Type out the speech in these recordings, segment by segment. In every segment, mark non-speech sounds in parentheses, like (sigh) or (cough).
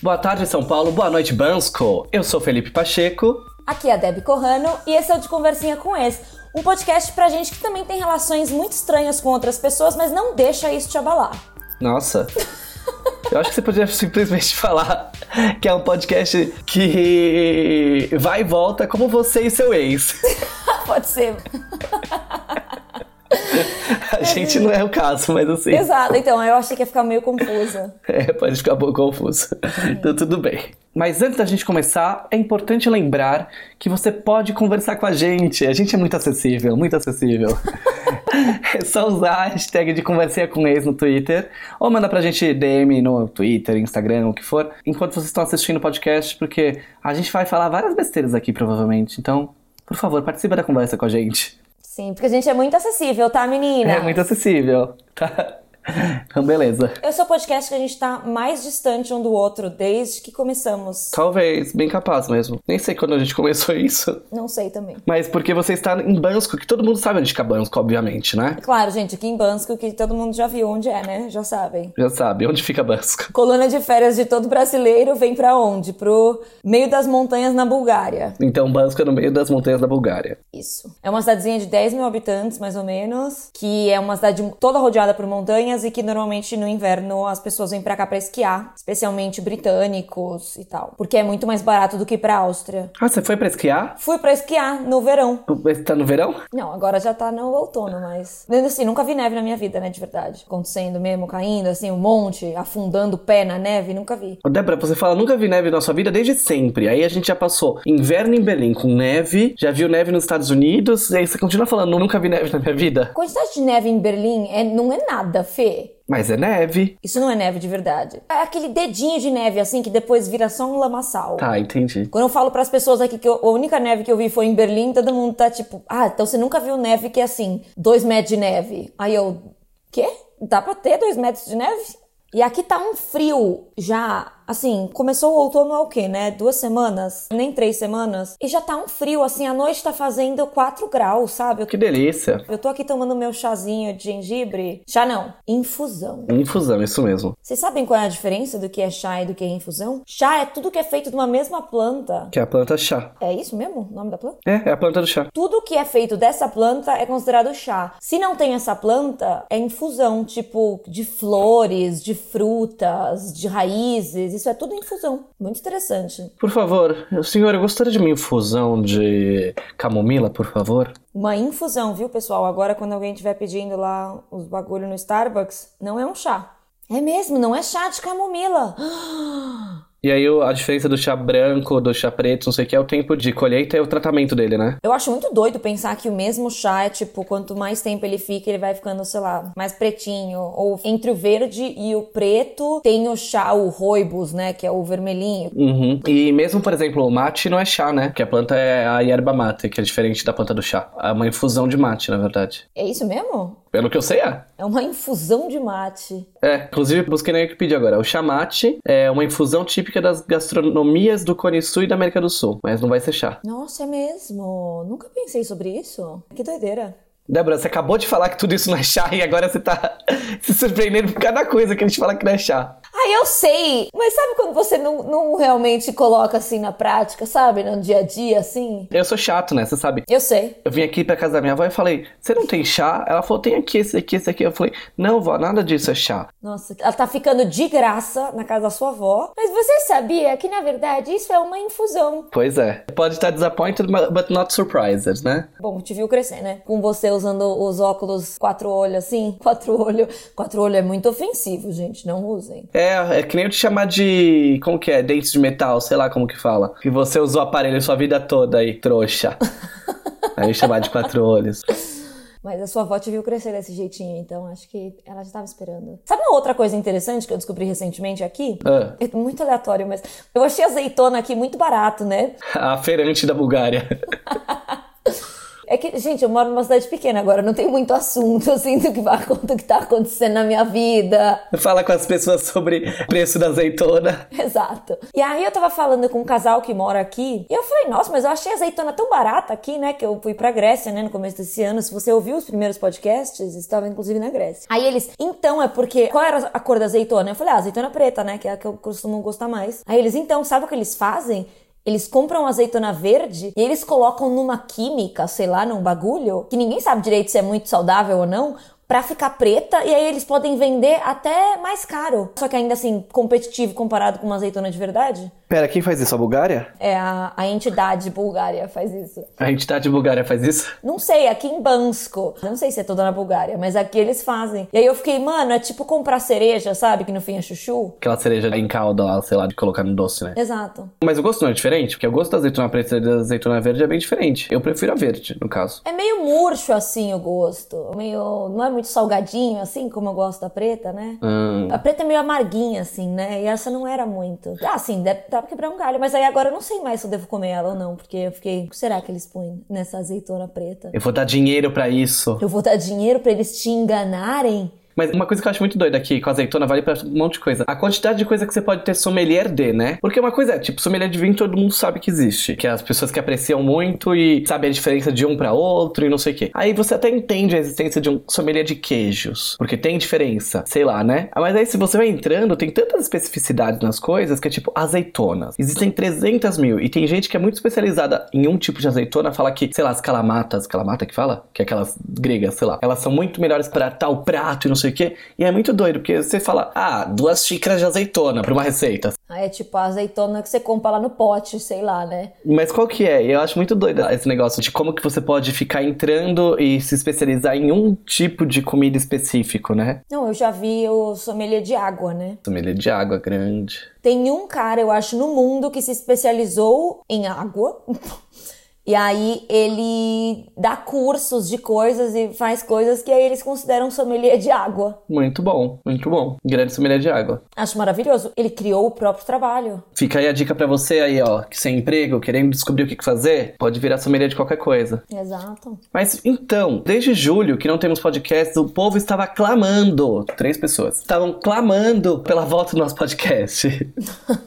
Boa tarde, São Paulo. Boa noite, Bansko. Eu sou Felipe Pacheco. Aqui é a Debbie Corrano e esse é o De Conversinha com Ex, um podcast pra gente que também tem relações muito estranhas com outras pessoas, mas não deixa isso te abalar. Nossa. Eu acho que você poderia simplesmente (laughs) falar que é um podcast que vai e volta como você e seu ex. (laughs) Pode ser. A (laughs) gente não é o caso, mas assim. Exato, então eu achei que ia ficar meio confusa. (laughs) É, pode ficar um pouco confuso. Então tudo bem. Mas antes da gente começar, é importante lembrar que você pode conversar com a gente. A gente é muito acessível, muito acessível. (laughs) é só usar a hashtag de conversinha com ex no Twitter ou manda pra gente DM no Twitter, Instagram, o que for, enquanto vocês estão assistindo o podcast, porque a gente vai falar várias besteiras aqui, provavelmente. Então, por favor, participa da conversa com a gente. Sim, porque a gente é muito acessível, tá, menina? É muito acessível, tá? (laughs) (laughs) Então, beleza. Esse é o podcast que a gente tá mais distante um do outro desde que começamos. Talvez, bem capaz mesmo. Nem sei quando a gente começou (laughs) isso. Não sei também. Mas porque você está em Bansko, que todo mundo sabe onde fica Bansko, obviamente, né? Claro, gente, aqui em Bansko, que todo mundo já viu onde é, né? Já sabem. Já sabe, onde fica Bansko. (laughs) Colônia de férias de todo brasileiro vem pra onde? Pro meio das montanhas na Bulgária. Então, Bansko é no meio das montanhas da Bulgária. Isso. É uma cidadezinha de 10 mil habitantes, mais ou menos, que é uma cidade toda rodeada por montanhas e que normalmente no inverno as pessoas vêm pra cá pra esquiar, especialmente britânicos e tal, porque é muito mais barato do que pra Áustria. Ah, você foi pra esquiar? Fui pra esquiar no verão. Tá no verão? Não, agora já tá no outono, mas. Assim, nunca vi neve na minha vida, né, de verdade. Acontecendo mesmo, caindo, assim, um monte, afundando o pé na neve, nunca vi. Ô, Débora, você fala nunca vi neve na sua vida desde sempre. Aí a gente já passou inverno em Berlim com neve, já viu neve nos Estados Unidos, e aí você continua falando nunca vi neve na minha vida? A quantidade de neve em Berlim é, não é nada, Fê. Mas é neve. Isso não é neve de verdade. É aquele dedinho de neve, assim, que depois vira só um lamaçal. Tá, entendi. Quando eu falo pras pessoas aqui que eu- a única neve que eu vi foi em Berlim, todo mundo tá tipo, ah, então você nunca viu neve que é assim, dois metros de neve. Aí eu, quê? Dá pra ter dois metros de neve? E aqui tá um frio já, assim, começou o outono há o quê, né? Duas semanas, nem três semanas. E já tá um frio, assim, a noite tá fazendo 4 graus, sabe? Eu, Que delícia. eu tô aqui tomando meu chazinho de gengibre. Chá não, infusão. Infusão, isso mesmo. Vocês sabem qual é a diferença do que é chá e do que é infusão? Chá é tudo que é feito de uma mesma planta. Que é a planta chá. É isso mesmo? O nome da planta? É, é a planta do chá. Tudo que é feito dessa planta é considerado chá. Se não tem essa planta, é infusão, tipo de flores, de frutas, de raízes. Isso é tudo infusão. Muito interessante. Por favor, senhor, eu gostaria de uma infusão de camomila, por favor. Uma infusão, viu, pessoal? Agora, quando alguém estiver pedindo lá os bagulho no Starbucks, não é um chá. É mesmo, não é chá de camomila. (gasps) E aí a diferença do chá branco, do chá preto, não sei o que, é o tempo de colheita e o tratamento dele, né? Eu acho muito doido pensar que o mesmo chá é tipo, quanto mais tempo ele fica, ele vai ficando, sei lá, mais pretinho. Ou entre o verde e o preto tem o chá, o roibos, né? Que é o vermelhinho. Uhum. E mesmo, por exemplo, o mate não é chá, né? Porque a planta é a yerba mate, que é diferente da planta do chá. É uma infusão de mate, na verdade. É isso mesmo? Pelo que eu sei, é. É uma infusão de mate. É, inclusive busquei na Wikipedia agora. O chamate é uma infusão típica das gastronomias do Cone Sul e da América do Sul, mas não vai ser chá. Nossa, é mesmo. Nunca pensei sobre isso. Que doideira. Débora, você acabou de falar que tudo isso não é chá e agora você tá (laughs) se surpreendendo por cada coisa que a gente fala que não é chá. Ah, eu sei! Mas sabe quando você não, não realmente coloca assim na prática, sabe? No dia a dia, assim? Eu sou chato, né? Você sabe. Eu sei. Eu vim aqui pra casa da minha avó e falei, você não tem chá? Ela falou, tem aqui, esse aqui, esse aqui. Eu falei, não, vó, nada disso é chá. Nossa, ela tá ficando de graça na casa da sua avó. Mas você sabia que, na verdade, isso é uma infusão. Pois é. Pode estar disappointed, but not surprised, né? Bom, te viu crescer, né? Com você usando os óculos quatro olhos assim. (laughs) Quatro olho. Quatro olho é muito ofensivo, gente. Não usem. É, é que nem eu te chamar de. Como que é? Dentes de metal, sei lá como que fala. Que você usou o aparelho sua vida toda aí, trouxa. (laughs) aí chamar de quatro olhos. Mas a sua avó te viu crescer desse jeitinho, então acho que ela já tava esperando. Sabe uma outra coisa interessante que eu descobri recentemente aqui? Ah. É muito aleatório, mas eu achei azeitona aqui muito barato, né? (laughs) A feirante da Bulgária. (laughs) É que, gente, eu moro numa cidade pequena agora, não tem muito assunto, (laughs) assim, do que, vai, do que tá acontecendo na minha vida. Fala com as pessoas sobre preço da azeitona. (laughs) Exato. E aí eu tava falando com um casal que mora aqui, e eu falei, nossa, mas eu achei a azeitona tão barata aqui, né, que eu fui pra Grécia, né, no começo desse ano. Se você ouviu os primeiros podcasts, estava inclusive na Grécia. Aí eles, então, é porque, qual era a cor da azeitona? Eu falei, ah, azeitona preta, né, que é a que eu costumo gostar mais. Aí eles, então, sabe o que eles fazem? Eles compram azeitona verde e eles colocam numa química, sei lá, num bagulho, que ninguém sabe direito se é muito saudável ou não, pra ficar preta e aí eles podem vender até mais caro. Só que ainda assim, competitivo comparado com uma azeitona de verdade. Pera, quem faz isso? A Bulgária? É, a, a entidade Bulgária faz isso. A entidade Bulgária faz isso? Não sei, aqui em Bansko. Não sei se é toda na Bulgária, mas aqui eles fazem. E aí eu fiquei, mano, é tipo comprar cereja, sabe? Que no fim é chuchu. Aquela cereja em calda lá, sei lá, de colocar no doce, né? Exato. Mas o gosto não é diferente? Porque o gosto da azeitona preta e da azeitona verde é bem diferente. Eu prefiro a verde, no caso. É meio murcho assim o gosto. Meio. Não é muito salgadinho assim, como eu gosto da preta, né? Hum. A preta é meio amarguinha, assim, né? E essa não era muito. Ah, sim, deve, dá pra quebrar um galho. Mas aí agora eu não sei mais se eu devo comer ela ou não, porque eu fiquei. O que será que eles põem nessa azeitona preta? Eu vou dar dinheiro pra isso. Eu vou dar dinheiro pra eles te enganarem? Mas uma coisa que eu acho muito doida aqui com azeitona vale pra um monte de coisa. A quantidade de coisa que você pode ter sommelier de, né? Porque uma coisa é, tipo, sommelier de vinho todo mundo sabe que existe. Que é as pessoas que apreciam muito e sabem a diferença de um para outro e não sei o quê. Aí você até entende a existência de um sommelier de queijos. Porque tem diferença, sei lá, né? Mas aí se você vai entrando, tem tantas especificidades nas coisas que é tipo azeitonas. Existem 300 mil. E tem gente que é muito especializada em um tipo de azeitona, fala que, sei lá, as calamatas, calamata que fala? Que é aquelas gregas, sei lá. Elas são muito melhores para tal prato e não sei o quê. E é muito doido, porque você fala, ah, duas xícaras de azeitona pra uma receita. Aí é tipo a azeitona que você compra lá no pote, sei lá, né? Mas qual que é? Eu acho muito doido esse negócio de como que você pode ficar entrando e se especializar em um tipo de comida específico, né? Não, eu já vi o sommelier de água, né? Sommelier de água grande. Tem um cara, eu acho, no mundo que se especializou em água. E aí ele dá cursos de coisas e faz coisas que aí eles consideram sommelier de água. Muito bom, muito bom. Grande sommelier de água. Acho maravilhoso. Ele criou o próprio trabalho. Fica aí a dica pra você aí, ó, que sem emprego, querendo descobrir o que fazer, pode virar sommelier de qualquer coisa. Exato. Mas então, desde julho que não temos podcast, o povo estava clamando, três pessoas, estavam clamando pela volta do nosso podcast.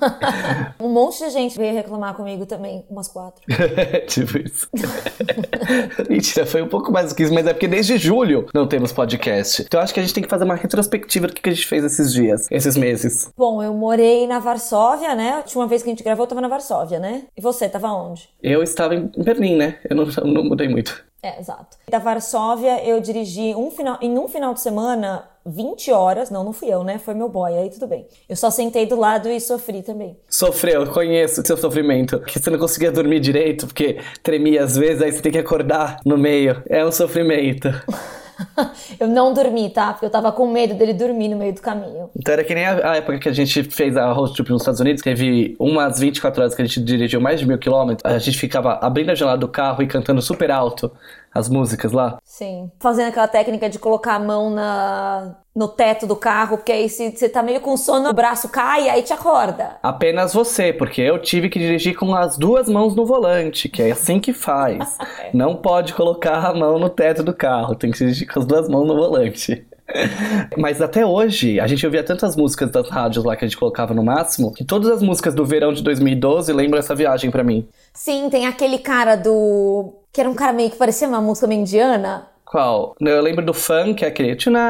(laughs) um monte de gente veio reclamar comigo também, umas quatro. (laughs) tipo isso. (laughs) Mentira, foi um pouco mais do que isso, mas é porque desde julho não temos podcast. Então eu acho que a gente tem que fazer uma retrospectiva do que a gente fez esses dias, esses meses. Bom, eu morei na Varsóvia, né? A última vez que a gente gravou, eu tava na Varsóvia, né? E você, tava onde? Eu estava em Berlim, né? Eu não, não mudei muito. É, exato. Da Varsóvia, eu dirigi um final, em um final de semana 20 horas. Não, não fui eu, né? Foi meu boy, aí tudo bem. Eu só sentei do lado e sofri também. Sofreu, conheço o seu sofrimento. Que você não conseguia dormir direito, porque tremia às vezes, aí você tem que acordar no meio. É um sofrimento. (laughs) (laughs) eu não dormi, tá? Porque eu tava com medo dele dormir no meio do caminho. Então era que nem a, a época que a gente fez a road trip nos Estados Unidos, teve umas 24 horas que a gente dirigiu mais de mil quilômetros, a gente ficava abrindo a janela do carro e cantando super alto as músicas lá. Sim. Fazendo aquela técnica de colocar a mão na, no teto do carro, porque aí se você tá meio com sono, o braço cai e aí te acorda. Apenas você, porque eu tive que dirigir com as duas mãos no volante, que é assim que faz. (laughs) Não pode colocar a mão no teto do carro, tem que dirigir com as duas mãos no volante. (laughs) Mas até hoje, a gente ouvia tantas músicas das rádios lá que a gente colocava no máximo, que todas as músicas do verão de 2012 lembram essa viagem para mim. Sim, tem aquele cara do. Que era um cara meio que parecia uma música meio indiana. Qual? Eu lembro do funk, que é aquele Tonight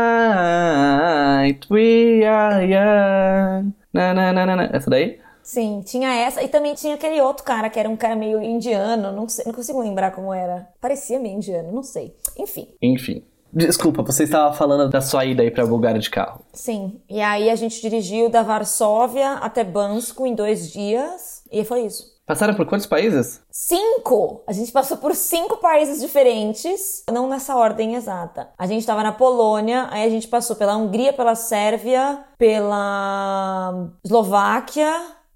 we are young. Na, na, na, na. Essa daí? Sim, tinha essa. E também tinha aquele outro cara que era um cara meio indiano. Não, sei, não consigo lembrar como era. Parecia meio indiano, não sei. Enfim. Enfim. Desculpa, você estava falando da sua ida aí pra Bulgária de carro. Sim. E aí a gente dirigiu da Varsóvia até Bansko em dois dias. E foi isso. Passaram por quantos países? Cinco! A gente passou por cinco países diferentes, não nessa ordem exata. A gente estava na Polônia, aí a gente passou pela Hungria, pela Sérvia, pela Eslováquia,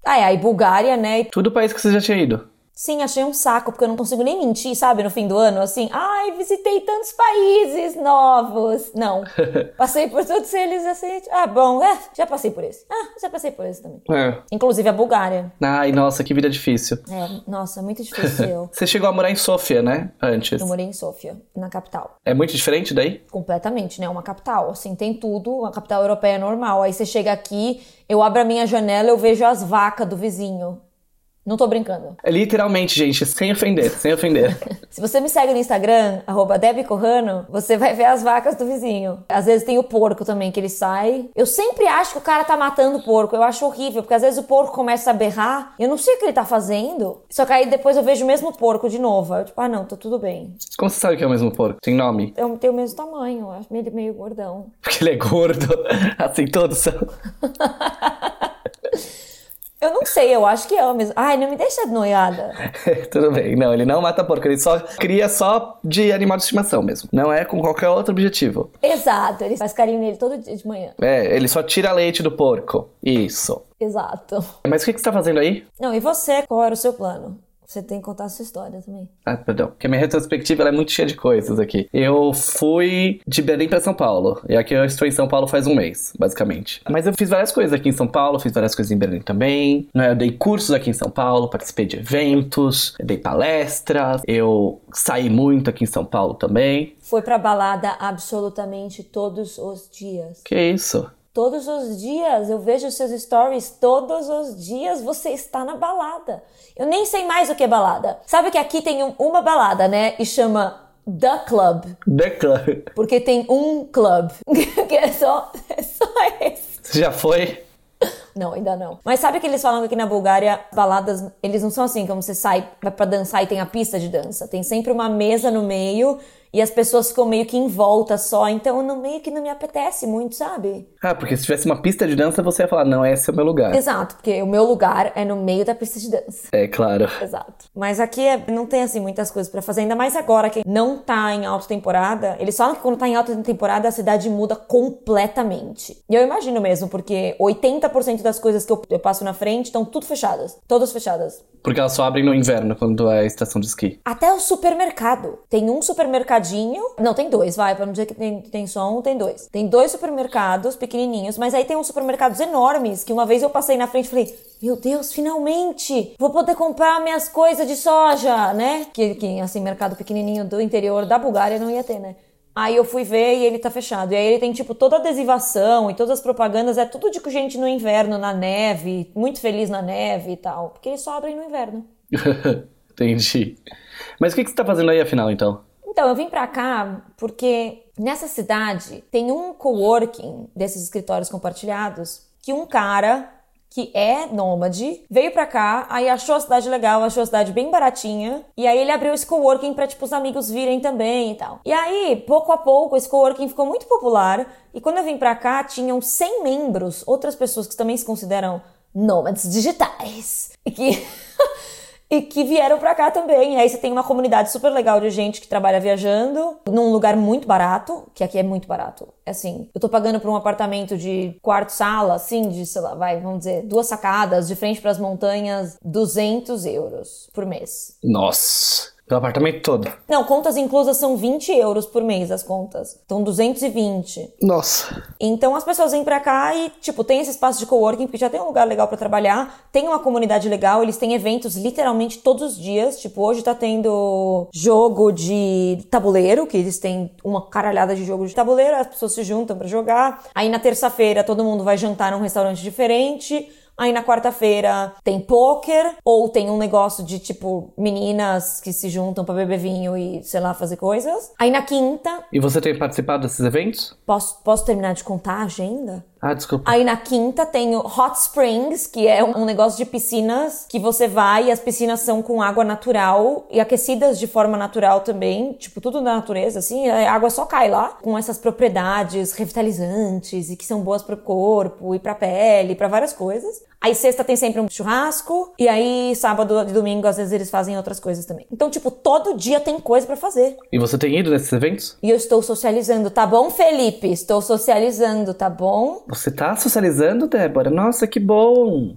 ah, é, aí Bulgária, né? Tudo país que você já tinha ido. Sim, achei um saco, porque eu não consigo nem mentir, sabe, no fim do ano, assim, ai, visitei tantos países novos. Não. (laughs) passei por todos eles assim, ah, bom, é, já passei por esse. Ah, já passei por esse também. É. Inclusive a Bulgária. Ai, nossa, que vida difícil. É, nossa, muito difícil. (laughs) Você chegou a morar em Sofia, né? Antes. eu morei em Sofia, na capital. É muito diferente daí? Completamente, né? Uma capital, assim, tem tudo, uma capital europeia normal. Aí você chega aqui, eu abro a minha janela, eu vejo as vacas do vizinho. Não tô brincando. É literalmente, gente, sem ofender, sem ofender. (laughs) Se você me segue no Instagram, arroba Debbie Corrano, você vai ver as vacas do vizinho. Às vezes tem o porco também, que ele sai. Eu sempre acho que o cara tá matando o porco. Eu acho horrível, porque às vezes o porco começa a berrar. Eu não sei o que ele tá fazendo. Só que aí depois eu vejo o mesmo porco de novo. Eu tipo, ah não, tá tudo bem. Como você sabe que é o mesmo porco? Tem nome? Eu tenho o mesmo tamanho, eu acho ele meio gordão. Porque ele é gordo. (laughs) Assim todos são. (laughs) Eu não sei, eu acho que é o mesmo. Ai, não me deixa noiada. (laughs) Tudo bem. Não, ele não mata porco. Ele só cria só de animal de estimação mesmo. Não é com qualquer outro objetivo. Exato, ele faz carinho nele todo dia de manhã. É, ele só tira leite do porco. Isso. Exato. Mas o que, que você tá fazendo aí? Não, e você, qual era o seu plano? Você tem que contar a sua história também. Ah, perdão. Porque a minha retrospectiva é muito cheia de coisas aqui. Eu fui de Belém pra São Paulo. E aqui eu estou em São Paulo faz um mês, basicamente. Mas eu fiz várias coisas aqui em São Paulo, fiz várias coisas em Belém também. Né? Eu dei cursos aqui em São Paulo, participei de eventos, dei palestras, eu saí muito aqui em São Paulo também. Foi pra balada absolutamente todos os dias. Que isso? Todos os dias, eu vejo seus stories todos os dias, você está na balada. Eu nem sei mais o que é balada. Sabe que aqui tem um- uma balada, né? E chama The Club. The Club. Porque tem um club. (laughs) que é só, é só esse. Você já foi? Não, ainda não. Mas sabe que eles falam que aqui na Bulgária, baladas, eles não são assim, como você sai, vai pra dançar e tem a pista de dança. Tem sempre uma mesa no meio e as pessoas ficam meio que em volta só. Então, no meio que não me apetece muito, sabe? Ah, porque se tivesse uma pista de dança, você ia falar, não, esse é o meu lugar. Exato, porque o meu lugar é no meio da pista de dança. É, claro. Exato. Mas aqui é- não tem assim muitas coisas pra fazer, ainda mais agora que não tá em alta temporada. Eles falam que quando tá em alta temporada a cidade muda completamente. E eu imagino mesmo, porque 80% das coisas que eu, eu passo na frente estão tudo fechadas. Todas fechadas. Porque elas só abrem no inverno, quando é a estação de esqui. Até o supermercado. Tem um Não, tem dois, vai. Pra não dizer que tem, tem só um, tem dois. Tem dois supermercados pequenininhos, mas aí tem uns supermercados enormes que uma vez eu passei na frente e falei. Meu Deus, finalmente! Vou poder comprar minhas coisas de soja, né? Que, que assim, mercado pequenininho do interior da Bulgária não ia ter, né? Aí eu fui ver e ele tá fechado. E aí ele tem, tipo, toda a adesivação e todas as propagandas. É tudo de gente no inverno, na neve, muito feliz na neve e tal. Porque eles só abrem no inverno. (laughs) Entendi. Mas o que, que você tá fazendo aí, afinal, então? Então, eu vim pra cá porque nessa cidade tem um coworking desses escritórios compartilhados que um cara que é nômade veio pra cá, aí achou a cidade legal, achou a cidade bem baratinha, e aí ele abriu esse coworking pra tipo os amigos virem também e tal. E aí, pouco a pouco, esse coworking ficou muito popular, e quando eu vim pra cá, tinham 100 membros, outras pessoas que também se consideram nômades digitais, que (laughs) e que vieram pra cá também. E aí você tem uma comunidade super legal de gente que trabalha viajando num lugar muito barato, que aqui é muito barato. É assim, eu tô pagando por um apartamento de quarto sala, assim, de, sei lá, vai, vamos dizer, duas sacadas, de frente pras montanhas, 200 euros por mês. Nossa. Pelo apartamento todo. Não, contas inclusas são 20 euros por mês as contas. Então 220. Nossa. Então as pessoas vêm pra cá e, tipo, tem esse espaço de coworking, porque já tem um lugar legal pra trabalhar, tem uma comunidade legal, eles têm eventos literalmente todos os dias. Tipo, hoje tá tendo jogo de tabuleiro, que eles têm uma caralhada de jogo de tabuleiro, as pessoas se juntam pra jogar. Aí na terça-feira todo mundo vai jantar num restaurante diferente. Aí na quarta-feira tem poker, ou tem um negócio de tipo meninas que se juntam pra beber vinho e, sei lá, fazer coisas. Aí na quinta, E você tem participado desses eventos? posso, posso terminar de contar a agenda? Ah, desculpa. Aí na quinta tem o Hot Springs, que é um negócio de piscinas que você vai e as piscinas são com água natural e aquecidas de forma natural também, tipo tudo da natureza, assim, a água só cai lá com essas propriedades revitalizantes e que são boas pro corpo e pra pele, pra várias coisas. Aí sexta tem sempre um churrasco e aí sábado e domingo às vezes eles fazem outras coisas também. Então, tipo, todo dia tem coisa pra fazer. E você tem ido nesses eventos? E eu estou socializando, tá bom, Felipe? Estou socializando, tá bom? Você tá socializando, Débora? Nossa, que bom!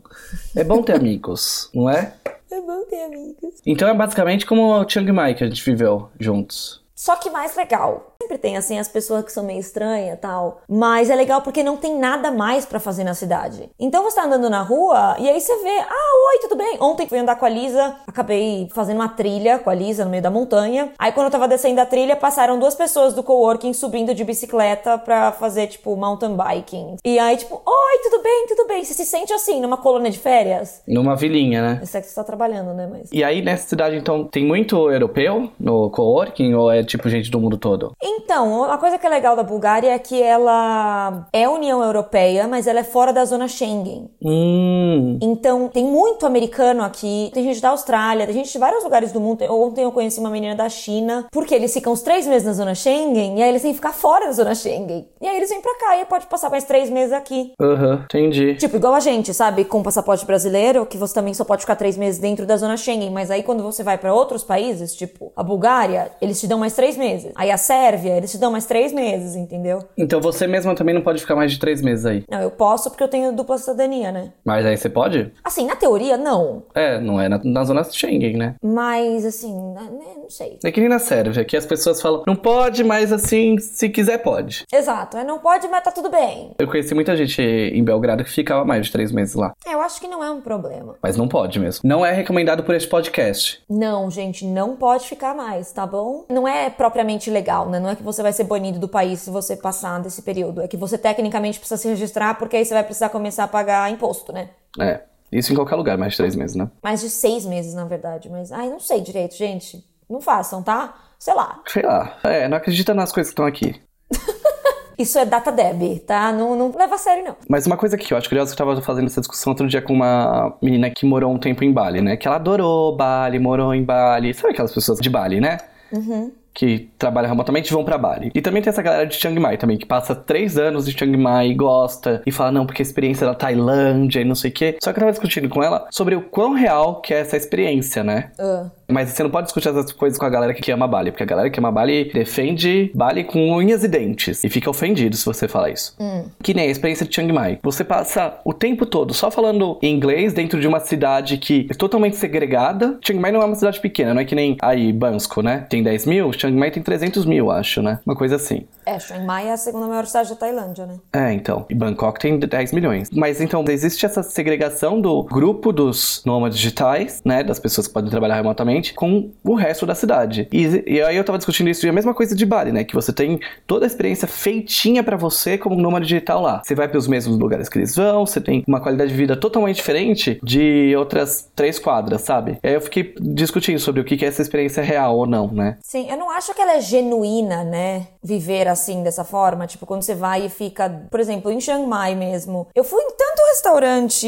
É bom ter (laughs) amigos, não é? É bom ter amigos. Então é basicamente como o Chiang Mai que a gente viveu juntos. Só que mais legal. Sempre tem, assim, as pessoas que são meio estranhas e tal. Mas é legal porque não tem nada mais para fazer na cidade. Então você tá andando na rua e aí você vê, ah, oi, tudo bem? Ontem fui andar com a Lisa, acabei fazendo uma trilha com a Lisa no meio da montanha. Aí quando eu tava descendo a trilha, passaram duas pessoas do coworking subindo de bicicleta pra fazer, tipo, mountain biking. E aí, tipo, oi, tudo bem, tudo bem. Você se sente assim, numa colônia de férias? Numa vilinha, né? Isso é que você tá trabalhando, né? Mas... E aí nessa cidade, então, tem muito europeu no coworking ou é tipo gente do mundo todo? Então, uma coisa que é legal da Bulgária é que ela é União Europeia, mas ela é fora da zona Schengen. Hum. Então, tem muito americano aqui, tem gente da Austrália, tem gente de vários lugares do mundo. Ontem eu conheci uma menina da China, porque eles ficam os três meses na zona Schengen e aí eles têm que ficar fora da zona Schengen. E aí eles vêm pra cá e pode passar mais três meses aqui. Aham, entendi. Tipo, igual a gente, sabe? Com passaporte brasileiro, que você também só pode ficar três meses dentro da zona Schengen. Mas aí quando você vai pra outros países, tipo a Bulgária, eles te dão mais três meses. Aí a Sérvia, eles te dão mais três meses, entendeu? Então você mesma também não pode ficar mais de três meses aí. Não, eu posso porque eu tenho dupla cidadania, né? Mas aí você pode? Assim, na teoria, não. É, não é na, na zona Schengen, né? Mas, assim, né, não sei. É que nem na Sérvia, que as pessoas falam, não pode, mas assim, se quiser, pode. Exato, é, não pode, mas tá tudo bem. Eu conheci muita gente em Belgrado que ficava mais de três meses lá. É, eu acho que não é um problema. Mas não pode mesmo. Não é recomendado por este podcast. Não, gente, não pode ficar mais, tá bom? Não é propriamente legal, né? Não é que você vai ser banido do país se você passar desse período. É que você tecnicamente precisa se registrar porque aí você vai precisar começar a pagar imposto, né? É. Isso em qualquer lugar, mais de três meses, né? Mais de seis meses, na verdade. Mas, ai, não sei direito, gente. Não façam, tá? Sei lá. Sei lá. É, não acredita nas coisas que estão aqui. (laughs) Isso é data deb, tá? Não, não leva a sério, não. Mas uma coisa que eu acho curiosa, eu tava fazendo essa discussão outro dia com uma menina que morou um tempo em Bali, né? Que ela adorou Bali, morou em Bali. Sabe aquelas pessoas de Bali, né? Uhum. Que trabalham remotamente vão pra Bali. E também tem essa galera de Chiang Mai também, que passa três anos em Chiang Mai e gosta, e fala, não, porque a experiência da Tailândia e não sei o quê. Só que eu tava discutindo com ela sobre o quão real que é essa experiência, né? Uh. Mas você não pode discutir essas coisas com a galera que ama Bali, porque a galera que ama Bali defende Bali com unhas e dentes. E fica ofendido se você falar isso. Que nem a experiência de Chiang Mai. Você passa o tempo todo só falando inglês dentro de uma cidade que é totalmente segregada. Chiang Mai não é uma cidade pequena, não é que nem aí Bansko, né? Tem 10 mil, Chiang Mai tem 300 mil, acho, né? Uma coisa assim. É, Chiang Mai é a segunda maior cidade da Tailândia, né? É, então. E Bangkok tem 10 milhões. Mas então, existe essa segregação do grupo dos nômades digitais, né? Das pessoas que podem trabalhar remotamente, com o resto da cidade. E, e aí eu tava discutindo isso e a mesma coisa de Bali, né? Que você tem toda a experiência feitinha pra você como nômade digital lá. Você vai pros mesmos lugares que eles vão, você tem uma qualidade de vida totalmente diferente de outras três quadras, sabe? E aí eu fiquei discutindo sobre o que é essa experiência real ou não, né? Sim, eu não acho que ela é genuína, né? Viver assim, dessa forma. Tipo, quando você vai e fica, por exemplo, em Chiang Mai mesmo. Eu fui em tanto restaurante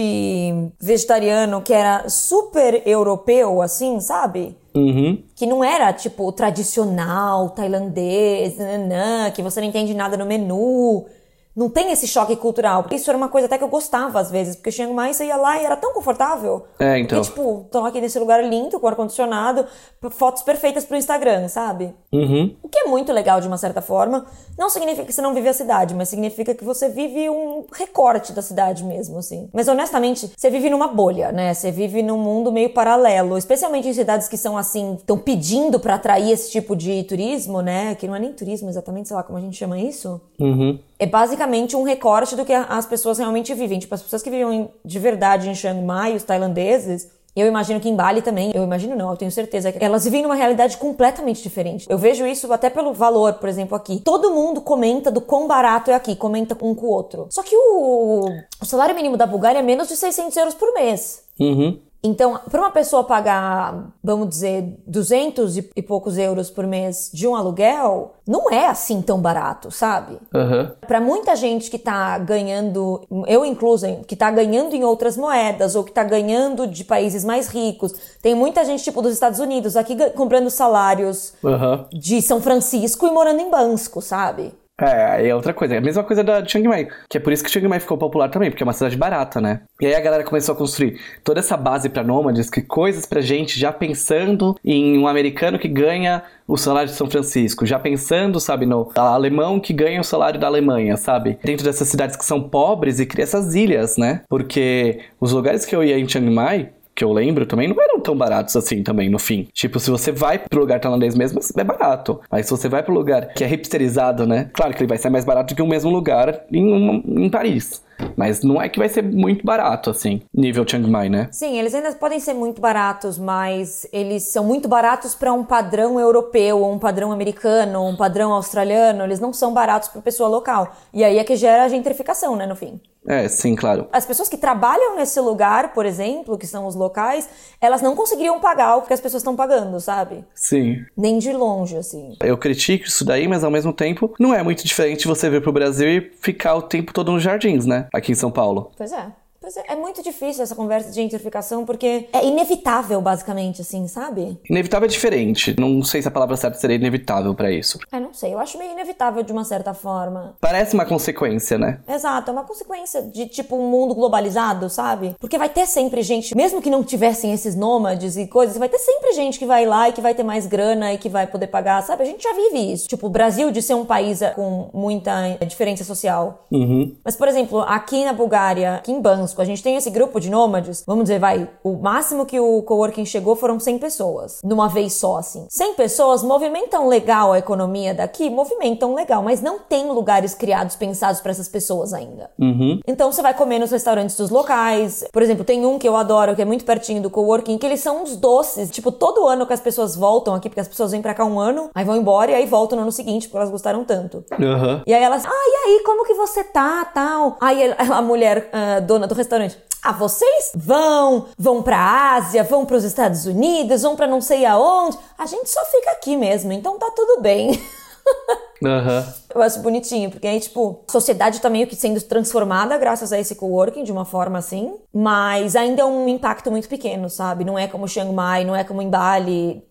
vegetariano que era super europeu, assim, sabe? Uhum. Que não era, tipo, tradicional, tailandês, nanã, que você não entende nada no menu. Não tem esse choque cultural. Isso era uma coisa até que eu gostava às vezes, porque Chiang Mai você ia lá e era tão confortável. É, então. E tipo, estão aqui nesse lugar lindo, com ar-condicionado, fotos perfeitas pro Instagram, sabe? Uhum. O que é muito legal de uma certa forma. Não significa que você não vive a cidade, mas significa que você vive um recorte da cidade mesmo, assim. Mas honestamente, você vive numa bolha, né? Você vive num mundo meio paralelo, especialmente em cidades que são assim, estão pedindo pra atrair esse tipo de turismo, né? Que não é nem turismo exatamente, sei lá como a gente chama isso. Uhum. É basicamente um recorte do que as pessoas realmente vivem. Tipo, as pessoas que vivem de verdade em Chiang Mai, os tailandeses, eu imagino que em Bali também, eu imagino não, eu tenho certeza que elas vivem numa realidade completamente diferente. Eu vejo isso até pelo valor, por exemplo, aqui. Todo mundo comenta do quão barato é aqui, comenta um com o outro. Só que o, o salário mínimo da Bulgária é menos de 600 euros por mês. Uhum. Então, para uma pessoa pagar, vamos dizer, 200 e poucos euros por mês de um aluguel, não é assim tão barato, sabe? Aham. Pra muita gente que tá ganhando, eu incluso, que tá ganhando em outras moedas ou que tá ganhando de países mais ricos, tem muita gente tipo dos Estados Unidos aqui comprando salários Aham. de São Francisco e morando em Bansko, sabe? É, aí é outra coisa. É a mesma coisa da Chiang Mai. Que é por isso que Chiang Mai ficou popular também, porque é uma cidade barata, né? E aí a galera começou a construir toda essa base pra nômades, que coisas pra gente já pensando em um americano que ganha o salário de São Francisco, já pensando, sabe, no alemão que ganha o salário da Alemanha, sabe? Dentro dessas cidades que são pobres e cria essas ilhas, né? Porque os lugares que eu ia em Chiang Mai, que eu lembro também não eram tão baratos assim também, no fim. Tipo, se você vai pro lugar tailandês mesmo, é barato. Mas se você vai pro lugar que é hipsterizado, né? Claro que ele vai ser mais barato que o mesmo lugar em, em Paris. Mas não é que vai ser muito barato, assim, nível Chiang Mai, né? Sim, eles ainda podem ser muito baratos, mas eles são muito baratos para um padrão europeu, ou um padrão americano, ou um padrão australiano. Eles não são baratos para pessoa local. E aí é que gera a gentrificação, né, no fim. É, sim, claro. As pessoas que trabalham nesse lugar, por exemplo, que são os locais, elas não conseguiriam pagar o que as pessoas estão pagando, sabe? Sim. Nem de longe, assim. Eu critico isso daí, mas ao mesmo tempo não é muito diferente você vir pro Brasil e ficar o tempo todo nos jardins, né? Aqui em São Paulo. Pois é. Pois é, é muito difícil essa conversa de gentrificação porque é inevitável, basicamente, assim, sabe? Inevitável é diferente. Não sei se a palavra certa seria inevitável para isso. É, não sei. Eu acho meio inevitável de uma certa forma. Parece uma consequência, né? Exato, é uma consequência de, tipo, um mundo globalizado, sabe? Porque vai ter sempre gente, mesmo que não tivessem esses nômades e coisas, vai ter sempre gente que vai lá e que vai ter mais grana e que vai poder pagar, sabe? A gente já vive isso. Tipo, o Brasil de ser um país com muita diferença social. Uhum. Mas, por exemplo, aqui na Bulgária, aqui em Bansko, a gente tem esse grupo de nômades, vamos dizer, vai, o máximo que o coworking chegou foram 100 pessoas, numa vez só, assim. 100 pessoas movimentam legal a economia daqui, movimentam legal, mas não tem lugares criados, pensados para essas pessoas ainda. Uhum. Então você vai comer nos restaurantes dos locais. Por exemplo, tem um que eu adoro, que é muito pertinho do coworking, que eles são uns doces. Tipo, todo ano que as pessoas voltam aqui, porque as pessoas vêm pra cá um ano, aí vão embora e aí voltam no ano seguinte, porque elas gostaram tanto. Uhum. E aí elas, ah, e aí, como que você tá, tal? Aí a mulher, a dona do restaurante, ah, vocês vão, vão pra Ásia, vão pros Estados Unidos, vão pra não sei aonde. A gente só fica aqui mesmo, então tá tudo bem. (laughs) Uhum. Eu acho bonitinho, porque aí, tipo, a sociedade tá meio que sendo transformada graças a esse coworking, de uma forma assim, mas ainda é um impacto muito pequeno, sabe? Não é como Chiang Mai, não é como em Bali,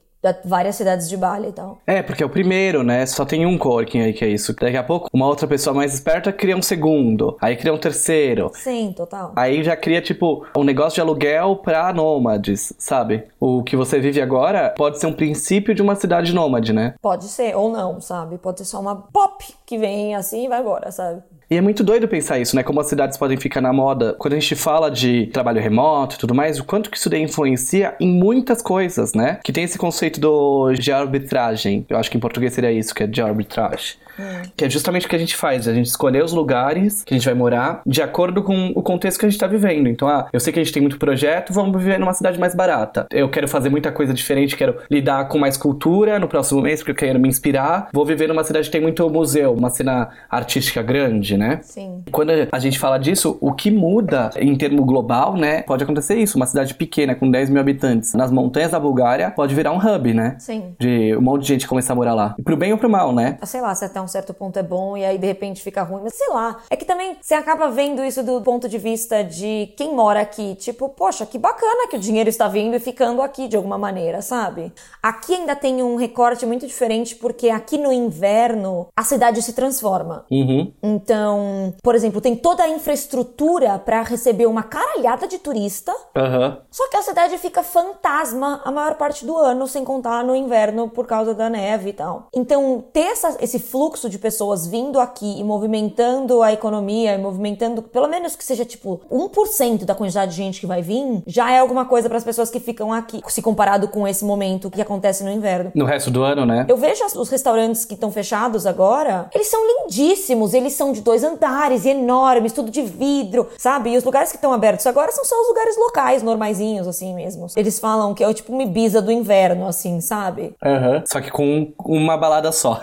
várias cidades de Bali e tal. É, porque é o primeiro, né? Só tem um coworking aí que é isso. Daqui a pouco, uma outra pessoa mais esperta cria um segundo. Aí cria um terceiro. Sim, total. Aí já cria, tipo, um negócio de aluguel pra nômades, sabe? O que você vive agora pode ser um princípio de uma cidade nômade, né? Pode ser, ou não, sabe? Pode ser só uma pop que vem assim e vai embora, sabe? E é muito doido pensar isso, né? Como as cidades podem ficar na moda. Quando a gente fala de trabalho remoto e tudo mais, o quanto que isso daí influencia em muitas coisas, né? Que tem esse conceito do de arbitragem. Eu acho que em português seria isso, que é de arbitragem. Hum. Que é justamente o que a gente faz, a gente escolher os lugares que a gente vai morar de acordo com o contexto que a gente tá vivendo. Então, ah, eu sei que a gente tem muito projeto, vamos viver numa cidade mais barata. Eu quero fazer muita coisa diferente, quero lidar com mais cultura no próximo mês, porque eu quero me inspirar. Vou viver numa cidade que tem muito museu, uma cena artística grande, né? Sim. Quando a gente fala disso, o que muda em termo global, né? Pode acontecer isso. Uma cidade pequena com 10 mil habitantes nas montanhas da Bulgária pode virar um hub, né? Sim. De um monte de gente começar a morar lá. Pro bem ou pro mal, né? Sei lá, se até um certo ponto é bom e aí de repente fica ruim, mas sei lá. É que também você acaba vendo isso do ponto de vista de quem mora aqui. Tipo, poxa, que bacana que o dinheiro está vindo e ficando aqui de alguma maneira, sabe? Aqui ainda tem um recorte muito diferente porque aqui no inverno a cidade se transforma. Uhum. Então, por exemplo, tem toda a infraestrutura para receber uma caralhada de turista. Aham. Só que a cidade fica fantasma a maior parte do ano, sem contar no inverno por causa da neve e tal. Então, ter essa- esse fluxo de pessoas vindo aqui e movimentando a economia, e movimentando, pelo menos que seja tipo 1% da quantidade de gente que vai vir, já é alguma coisa para as pessoas que ficam aqui, se comparado com esse momento que acontece no inverno. No resto do ano, né? Eu vejo os restaurantes que estão fechados agora, eles são lindíssimos, eles são de dois andares enormes, tudo de vidro, sabe? E os lugares que estão abertos agora são só os lugares locais, normaisinhos, assim mesmo. Eles falam que é tipo uma Ibiza do inverno, assim, sabe? Aham. Só que com uma balada só.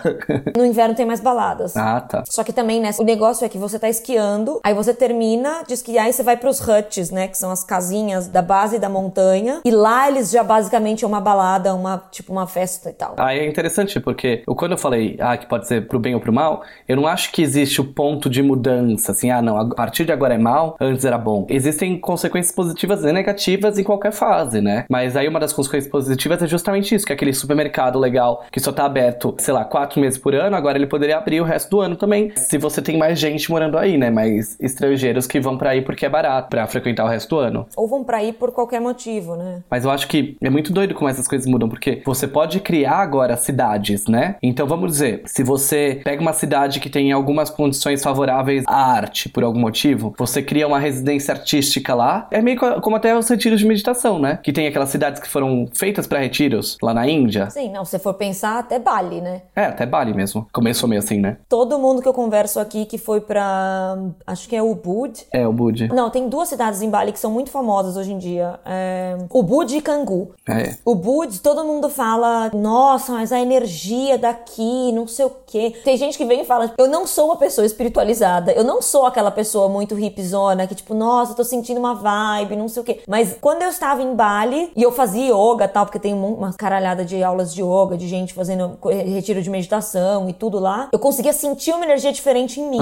No inverno tem mais baladas. ah, tá. Só que também, né, o negócio é que você tá esquiando, aí você termina de esquiar e você vai pros huts, né, que são as casinhas da base da montanha, e lá eles já basicamente é uma balada, uma, tipo, uma festa e tal. Aí é interessante, porque eu- quando eu falei ah, que pode ser pro bem ou pro mal, eu não acho que existe o ponto de mudança, assim, ah, não, a partir de agora é mal, antes era bom. Existem consequências positivas e negativas em qualquer fase, né? Mas aí uma das consequências positivas é justamente isso, que é aquele supermercado legal que só tá aberto, sei lá, quatro meses por ano, agora ele poderia abrir o resto do ano também, se você tem mais gente morando aí, né? Mais estrangeiros que vão para aí porque é barato para frequentar o resto do ano. Ou vão para aí por qualquer motivo, né? Mas eu acho que é muito doido como essas coisas mudam, porque você pode criar agora cidades, né? Então vamos dizer, se você pega uma cidade que tem algumas condições favoráveis à arte por algum motivo, você cria uma residência artística lá, é meio como até os retiros de meditação, né? Que tem aquelas cidades que foram feitas para retiros lá na Índia. Sim, não, se for pensar, até Bali, né? É, até Bali mesmo. Começou meio assim, né? Todo mundo que eu converso aqui que foi pra. Acho que é Ubud. É, Ubud. Não, tem duas cidades em Bali que são muito famosas hoje em dia. É... Ubud e Canggu. É. Ubud, todo mundo fala, nossa, mas a energia daqui, não sei o quê. Tem gente que vem e fala, eu não sou uma pessoa espiritualizada, eu não sou aquela pessoa muito hipzona que, tipo, nossa, tô sentindo uma vibe, não sei o quê. Mas quando eu estava em Bali e eu fazia yoga tal, porque tem uma caralhada de aulas de yoga, de gente fazendo retiro de meditação e tudo lá, eu conseguia sentir uma energia diferente em mim.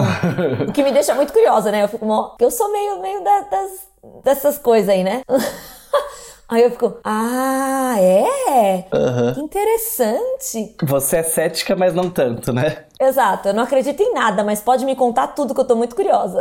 o que me deixa muito curiosa, né? Eu fico, eu sou meio, meio das, dessas coisas aí, né? (laughs) Aí eu fico, ah, é? Uhum. Que interessante. Você é cética, mas não tanto, né? Exato, eu não acredito em nada, mas pode me contar tudo que eu tô muito curiosa.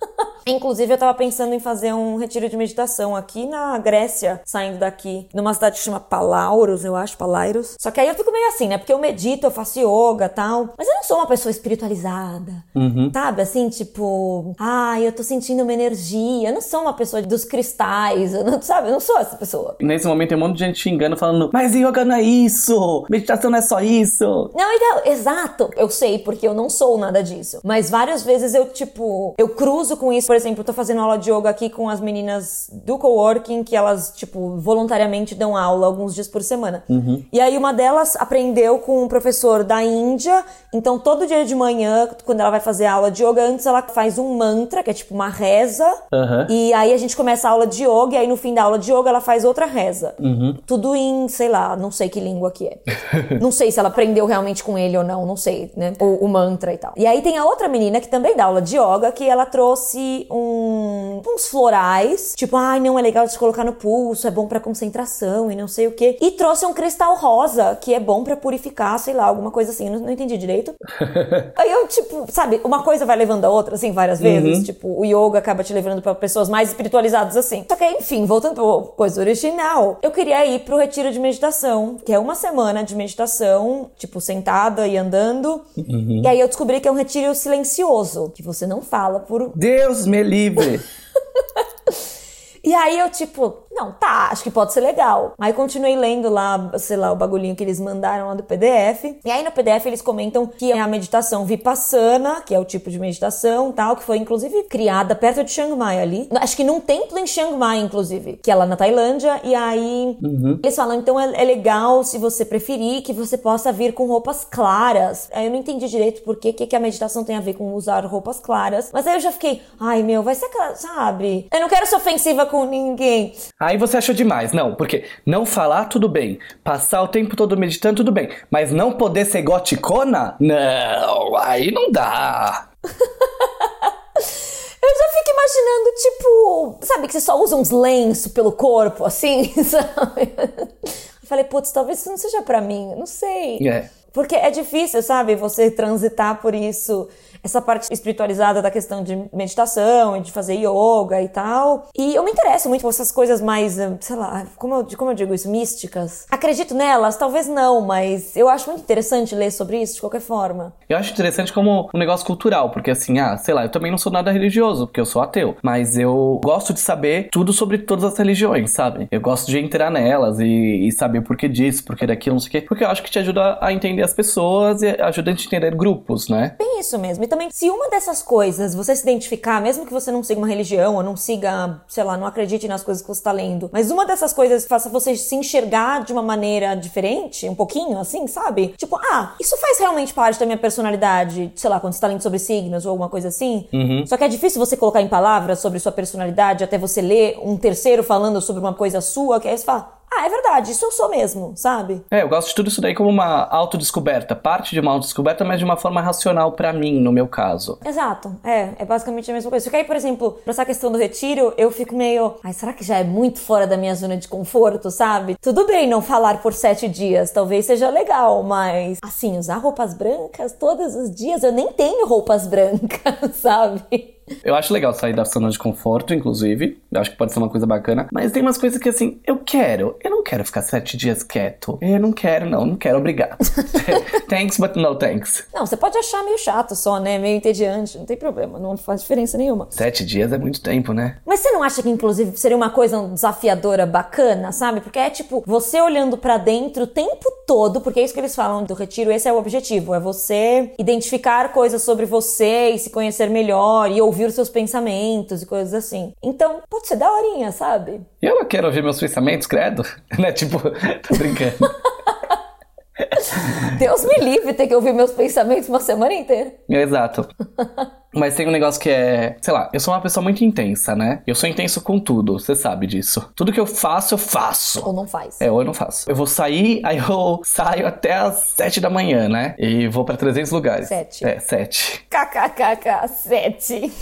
(laughs) Inclusive, eu tava pensando em fazer um retiro de meditação aqui na Grécia, saindo daqui, numa cidade que chama Palauros, eu acho, Palairos. Só que aí eu fico meio assim, né? Porque eu medito, eu faço yoga tal. Mas eu não sou uma pessoa espiritualizada. Uhum. Sabe? Assim, tipo, ah, eu tô sentindo uma energia. Eu não sou uma pessoa dos cristais, eu não, sabe? Eu não sou essa pessoa. Nesse momento tem um monte de gente xingando, falando, mas yoga não é isso! Meditação não é só isso! Não, então, exato. Eu sei, porque eu não sou nada disso. Mas várias vezes eu, tipo, eu cruzo com isso por exemplo, eu tô fazendo aula de yoga aqui com as meninas do coworking, que elas, tipo, voluntariamente dão aula alguns dias por semana. Uhum. E aí uma delas aprendeu com um professor da Índia, então todo dia de manhã, quando ela vai fazer aula de yoga, antes ela faz um mantra, que é tipo uma reza, uhum. e aí a gente começa a aula de yoga, e aí no fim da aula de yoga ela faz outra reza. Uhum. Tudo em, sei lá, não sei que língua que é. (laughs) não sei se ela aprendeu realmente com ele ou não, não sei, né? O, o mantra e tal. E aí tem a outra menina que também dá aula de yoga, que ela trouxe um, uns florais, tipo, ai, não, é legal de colocar no pulso, é bom para concentração e não sei o que. E trouxe um cristal rosa, que é bom para purificar, sei lá, alguma coisa assim, não, não entendi direito. (laughs) Aí eu, tipo, sabe, uma coisa vai levando a outra, assim, várias vezes. Uhum. Tipo, o yoga acaba te levando para pessoas mais espiritualizadas assim. Só que, enfim, voltando pra coisa original, eu queria ir pro retiro de meditação, que é uma semana de meditação, tipo, sentada e andando. Uhum. E aí eu descobri que é um retiro silencioso, que você não fala por. Deus me livre! (laughs) E aí eu, tipo, não, tá, acho que pode ser legal. Aí continuei lendo lá, sei lá, o bagulhinho que eles mandaram lá do PDF. E aí no PDF eles comentam que é a meditação Vipassana, que é o tipo de meditação tal, que foi inclusive criada perto de Chiang Mai ali. Acho que num templo em Chiang Mai, inclusive, que é lá na Tailândia. E aí uhum. eles falam, então é, é, legal, se você preferir, que você possa vir com roupas claras. Aí eu não entendi direito por que, que a meditação tem a ver com usar roupas claras. Mas aí eu já fiquei, ai meu, vai ser aquela, sabe? Eu não quero ser ofensiva com ninguém. Aí você achou demais. Não, porque não falar, tudo bem. Passar o tempo todo meditando, tudo bem. Mas não poder ser goticona? Não, aí não dá. (laughs) Eu já fico imaginando, tipo, sabe que você só usa uns lenços pelo corpo, assim, (laughs) sabe? Eu falei, putz, talvez isso não seja para mim, não sei. É. Porque é difícil, sabe, você transitar por isso essa parte espiritualizada da questão de meditação e de fazer yoga e tal. E eu me interesso muito por essas coisas mais, eh, sei lá, como eu, como eu digo isso, místicas. Acredito nelas? Talvez não, mas eu acho muito interessante ler sobre isso de qualquer forma. Eu acho interessante como um negócio cultural, porque assim, ah, sei lá, eu também não sou nada religioso, porque eu sou ateu, mas eu gosto de saber tudo sobre todas as religiões, sabe? Eu gosto de entrar nelas e, e saber por que disso, por que daquilo, não sei o quê, porque eu acho que te ajuda a entender as pessoas e ajuda a te entender grupos, né? Bem isso mesmo. E também, se uma dessas coisas você se identificar, mesmo que você não siga uma religião ou não siga, sei lá, não acredite nas coisas que você está lendo, mas uma dessas coisas faça você se enxergar de uma maneira diferente, um pouquinho assim, sabe? Tipo, ah, isso faz realmente parte da minha personalidade, sei lá, quando você está lendo sobre signos ou alguma coisa assim. Uhum. Só que é difícil você colocar em palavras sobre sua personalidade até você ler um terceiro falando sobre uma coisa sua, que aí você fala, ah, é verdade, isso eu sou mesmo, sabe? É, eu gosto de tudo isso daí como uma autodescoberta, parte de uma autodescoberta, mas de uma forma racional para mim, no meu caso. Exato, é, é basicamente a mesma coisa. Só que aí, por exemplo, pra essa questão do retiro, eu fico meio, ai, será que já é muito fora da minha zona de conforto, sabe? Tudo bem não falar por sete dias, talvez seja legal, mas assim, usar roupas brancas todos os dias, eu nem tenho roupas brancas, (laughs) sabe? Eu acho legal sair da zona de conforto, inclusive. Eu acho que pode ser uma coisa bacana. Mas tem umas coisas que, assim, eu quero. Eu não quero ficar sete dias quieto. Eu não quero, não. Não quero, obrigado. (laughs) thanks, but no thanks. Não, você pode achar meio chato só, né? Meio entediante. Não tem problema. Não faz diferença nenhuma. Sete dias é muito tempo, né? Mas você não acha que, inclusive, seria uma coisa desafiadora bacana, sabe? Porque é tipo, você olhando para dentro o tempo todo, porque é isso que eles falam do retiro, esse é o objetivo. É você identificar coisas sobre você e se conhecer melhor e ouvir os seus pensamentos e coisas assim. Então, pode ser daorinha, sabe? Eu não quero ouvir meus pensamentos, credo. (laughs) né? Tipo, (laughs) tô brincando. (laughs) Deus me livre ter que ouvir meus pensamentos uma semana inteira. Exato. (laughs) Mas tem um negócio que é, sei lá, eu sou uma pessoa muito intensa, né? Eu sou intenso com tudo, você sabe disso. Tudo que eu faço, eu faço. Ou não faz. É, ou eu não faço. Eu vou sair, (laughs) aí eu saio até as 7 da manhã, né? E vou para 300 lugares. Sete. É, 7. KKKK, sete.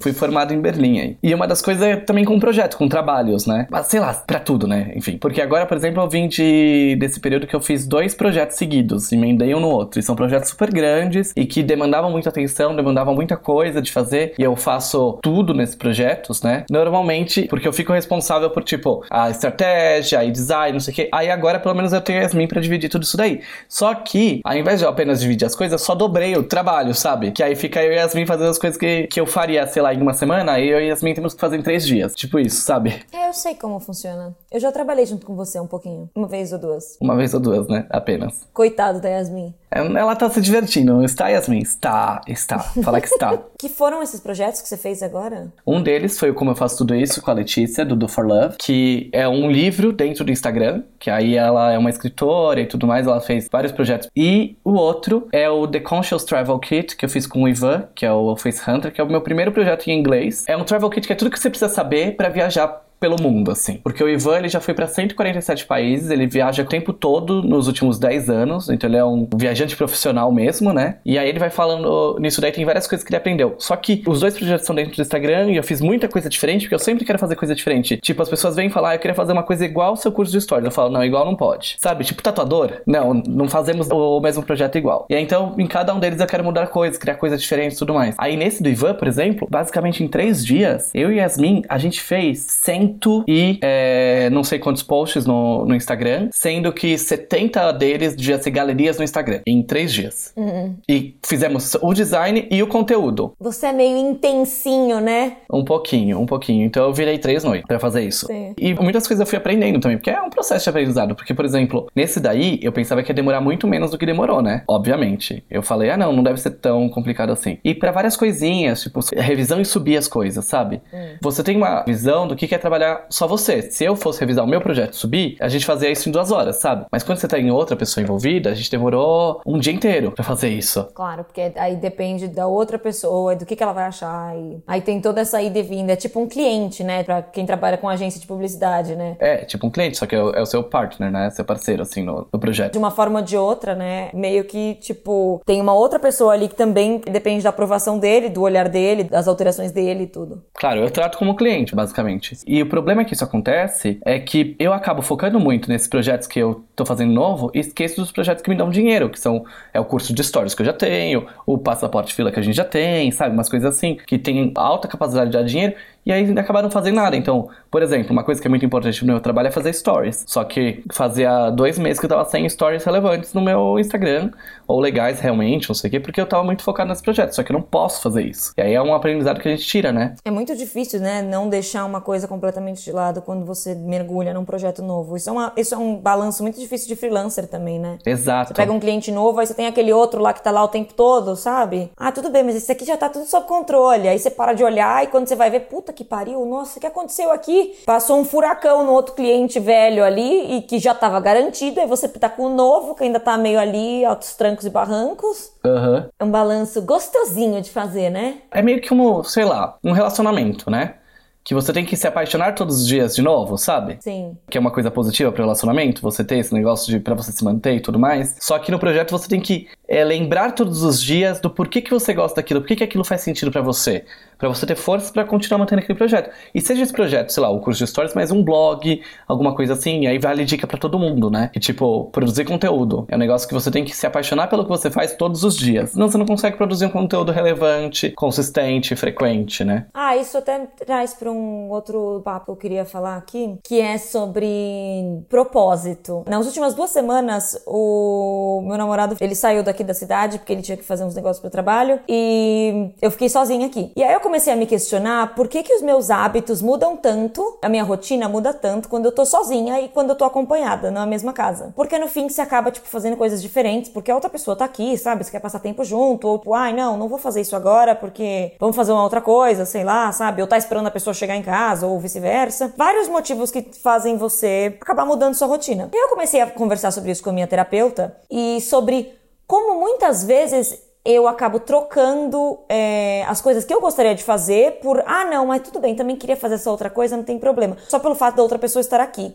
Fui formado em Berlim aí. E uma das coisas é também com projeto, com trabalhos, né? Mas sei lá, pra tudo, né? Enfim. Porque agora, por exemplo, eu vim de, desse período que eu fiz dois projetos seguidos, emendei um no outro. E são projetos super grandes e que demandavam muita atenção, demandavam muita coisa de fazer. E eu faço tudo nesses projetos, né? Normalmente, porque eu fico responsável por, tipo, a estratégia e design, não sei o quê. Aí agora, pelo menos, eu tenho Yasmin pra dividir tudo isso daí. Só que, ao invés de eu apenas dividir as coisas, só dobrei o trabalho, sabe? Que aí fica eu e Yasmin fazendo as coisas que, que eu faria, sei lá, em uma semana, aí eu e Yasmin temos que fazer em três dias. Tipo isso, sabe? É, eu sei como funciona. Eu já trabalhei junto com você um pouquinho. Uma vez ou duas. Uma vez ou duas, né? Apenas. Coitado da Yasmin. Ela tá se divertindo. Está, Yasmin? Está, está. Fala que está. (laughs) que foram esses projetos que você fez agora? Um deles foi o Como Eu Faço Tudo Isso com a Letícia, do Do For Love, que é um livro dentro do Instagram, que aí ela é uma escritora e tudo mais, ela fez vários projetos. E o outro é o The Conscious Travel Kit, que eu fiz com o Ivan, que é o Face Hunter, que é o meu primeiro projeto em inglês. É um travel kit que é tudo que você precisa saber para viajar pelo mundo, assim. Porque o Ivan, ele já foi para 147 países, ele viaja o tempo todo nos últimos 10 anos, então ele é um viajante profissional mesmo, né? E aí ele vai falando nisso daí, tem várias coisas que ele aprendeu. Só que os dois projetos estão dentro do Instagram e eu fiz muita coisa diferente, porque eu sempre quero fazer coisa diferente. Tipo, as pessoas vêm falar, ah, eu queria fazer uma coisa igual ao seu curso de história. Eu falo, não, igual não pode. Sabe? Tipo, tatuador? Não, não fazemos o mesmo projeto igual. E aí, então, em cada um deles eu quero mudar coisas, criar coisas diferentes e tudo mais. Aí nesse do Ivan, por exemplo, basicamente em três dias, eu e Yasmin, a gente fez e é, não sei quantos posts no, no Instagram, sendo que 70 deles devia ser galerias no Instagram, em três dias. Uhum. E fizemos o design e o conteúdo. Você é meio intensinho, né? Um pouquinho, um pouquinho. Então eu virei três noites para fazer isso. Sim. E muitas coisas eu fui aprendendo também, porque é um processo de aprendizado. Porque, por exemplo, nesse daí, eu pensava que ia demorar muito menos do que demorou, né? Obviamente. Eu falei, ah, não, não deve ser tão complicado assim. E para várias coisinhas, tipo, revisão e subir as coisas, sabe? Hum. Você tem uma visão do que é trabalhar só você. Se eu fosse revisar o meu projeto e subir, a gente fazia isso em duas horas, sabe? Mas quando você tem outra pessoa envolvida, a gente demorou um dia inteiro para fazer isso. Claro, porque aí depende da outra pessoa, do que, que ela vai achar. E... Aí tem toda essa ida e vinda. É tipo um cliente, né? Pra quem trabalha com agência de publicidade, né? É, tipo um cliente, só que é o, é o seu partner, né? Seu parceiro, assim, no, no projeto. De uma forma ou de outra, né? Meio que, tipo, tem uma outra pessoa ali que também depende da aprovação dele, do olhar dele, das alterações dele e tudo. Claro, eu trato como cliente, basicamente. E o problema que isso acontece é que eu acabo focando muito nesses projetos que eu tô fazendo novo e esqueço dos projetos que me dão dinheiro, que são é o curso de stories que eu já tenho, o passaporte fila que a gente já tem, sabe? Umas coisas assim, que tem alta capacidade de dar dinheiro e aí acabaram fazendo nada. Então, por exemplo, uma coisa que é muito importante no meu trabalho é fazer stories. Só que fazia dois meses que eu tava sem stories relevantes no meu Instagram, ou legais realmente, não sei o quê, porque eu tava muito focado nesse projeto. Só que eu não posso fazer isso. E aí é um aprendizado que a gente tira, né? É muito difícil, né? Não deixar uma coisa completamente de lado quando você mergulha num projeto novo. Isso é, uma, isso é um balanço muito difícil de freelancer também, né? Exato. Você pega um cliente novo, aí você tem aquele outro lá que tá lá o tempo todo, sabe? Ah, tudo bem, mas esse aqui já tá tudo sob controle. Aí você para de olhar e quando você vai ver, puta que pariu, nossa, o que aconteceu aqui? Passou um furacão no outro cliente velho ali e que já tava garantido, aí você tá com o novo, que ainda tá meio ali, altos trancos e barrancos. Uhum. É um balanço gostosinho de fazer, né? É meio que um, sei lá, um relacionamento, né? que você tem que se apaixonar todos os dias de novo, sabe? Sim. Que é uma coisa positiva para o relacionamento, você ter esse negócio de para você se manter e tudo mais. Só que no projeto você tem que é, lembrar todos os dias do porquê que você gosta daquilo, porquê que aquilo faz sentido para você para você ter força para continuar mantendo aquele projeto. E seja esse projeto, sei lá, o curso de stories, mas um blog, alguma coisa assim, aí vale dica para todo mundo, né? Que tipo, produzir conteúdo é um negócio que você tem que se apaixonar pelo que você faz todos os dias. Não, você não consegue produzir um conteúdo relevante, consistente, frequente, né? Ah, isso até traz para um outro papo que eu queria falar aqui, que é sobre propósito. Nas últimas duas semanas, o meu namorado, ele saiu daqui da cidade porque ele tinha que fazer uns negócios pro trabalho e eu fiquei sozinha aqui. E aí eu comecei a me questionar por que, que os meus hábitos mudam tanto, a minha rotina muda tanto quando eu tô sozinha e quando eu tô acompanhada na mesma casa. Porque no fim você acaba, tipo, fazendo coisas diferentes, porque a outra pessoa tá aqui, sabe? Você quer passar tempo junto, ou, tipo, ai, não, não vou fazer isso agora porque vamos fazer uma outra coisa, sei lá, sabe? Ou tá esperando a pessoa chegar em casa, ou vice-versa. Vários motivos que fazem você acabar mudando sua rotina. E eu comecei a conversar sobre isso com a minha terapeuta e sobre como muitas vezes eu acabo trocando é, as coisas que eu gostaria de fazer por, ah, não, mas tudo bem, também queria fazer essa outra coisa, não tem problema. Só pelo fato da outra pessoa estar aqui.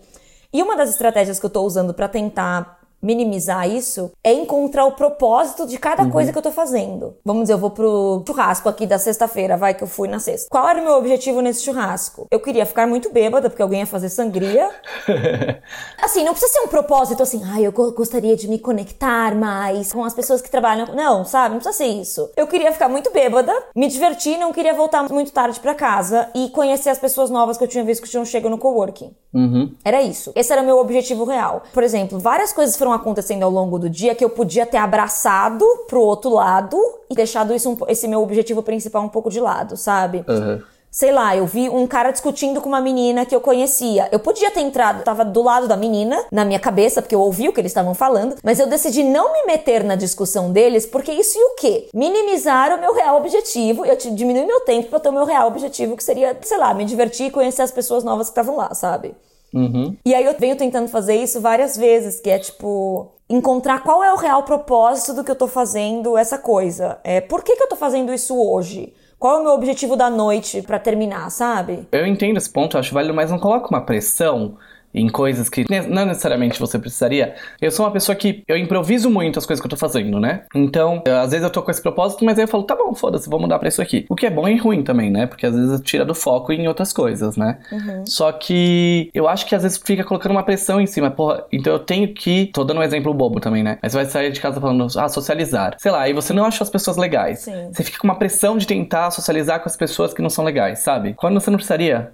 E uma das estratégias que eu tô usando para tentar minimizar isso é encontrar o propósito de cada uhum. coisa que eu tô fazendo. Vamos dizer, eu vou pro churrasco aqui da sexta-feira, vai que eu fui na sexta. Qual era o meu objetivo nesse churrasco? Eu queria ficar muito bêbada, porque alguém ia fazer sangria. (laughs) assim, não precisa ser um propósito assim, ai, ah, eu gostaria de me conectar mais com as pessoas que trabalham. Não, sabe? Não precisa ser isso. Eu queria ficar muito bêbada, me divertir, não queria voltar muito tarde para casa e conhecer as pessoas novas que eu tinha visto que tinham chegado no coworking. Uhum. Era isso. Esse era o meu objetivo real. Por exemplo, várias coisas foram acontecendo ao longo do dia que eu podia ter abraçado pro outro lado e deixado isso, esse meu objetivo principal um pouco de lado, sabe? Uhum. Sei lá, eu vi um cara discutindo com uma menina que eu conhecia. Eu podia ter entrado, tava do lado da menina, na minha cabeça, porque eu ouvi o que eles estavam falando, mas eu decidi não me meter na discussão deles, porque isso e o quê? Minimizar o meu real objetivo, eu diminuir meu tempo pra ter o meu real objetivo, que seria, sei lá, me divertir e conhecer as pessoas novas que estavam lá, sabe? Uhum. E aí eu venho tentando fazer isso várias vezes, que é tipo encontrar qual é o real propósito do que eu tô fazendo essa coisa. É, por que, que eu tô fazendo isso hoje? Qual é o meu objetivo da noite para terminar, sabe? Eu entendo esse ponto, acho válido, mas não coloca uma pressão em coisas que não necessariamente você precisaria. Eu sou uma pessoa que eu improviso muito as coisas que eu tô fazendo, né? Então, eu, às vezes eu tô com esse propósito, mas aí eu falo, tá bom, foda-se, vou mudar pra isso aqui. O que é bom e ruim também, né? Porque às vezes tira do foco em outras coisas, né? Uhum. Só que eu acho que às vezes fica colocando uma pressão em cima, porra, então eu tenho que. Tô dando um exemplo bobo também, né? Mas você vai sair de casa falando, ah, socializar. Sei lá, e você não acha as pessoas legais. Sim. Você fica com uma pressão de tentar socializar com as pessoas que não são legais, sabe? Quando você não precisaria.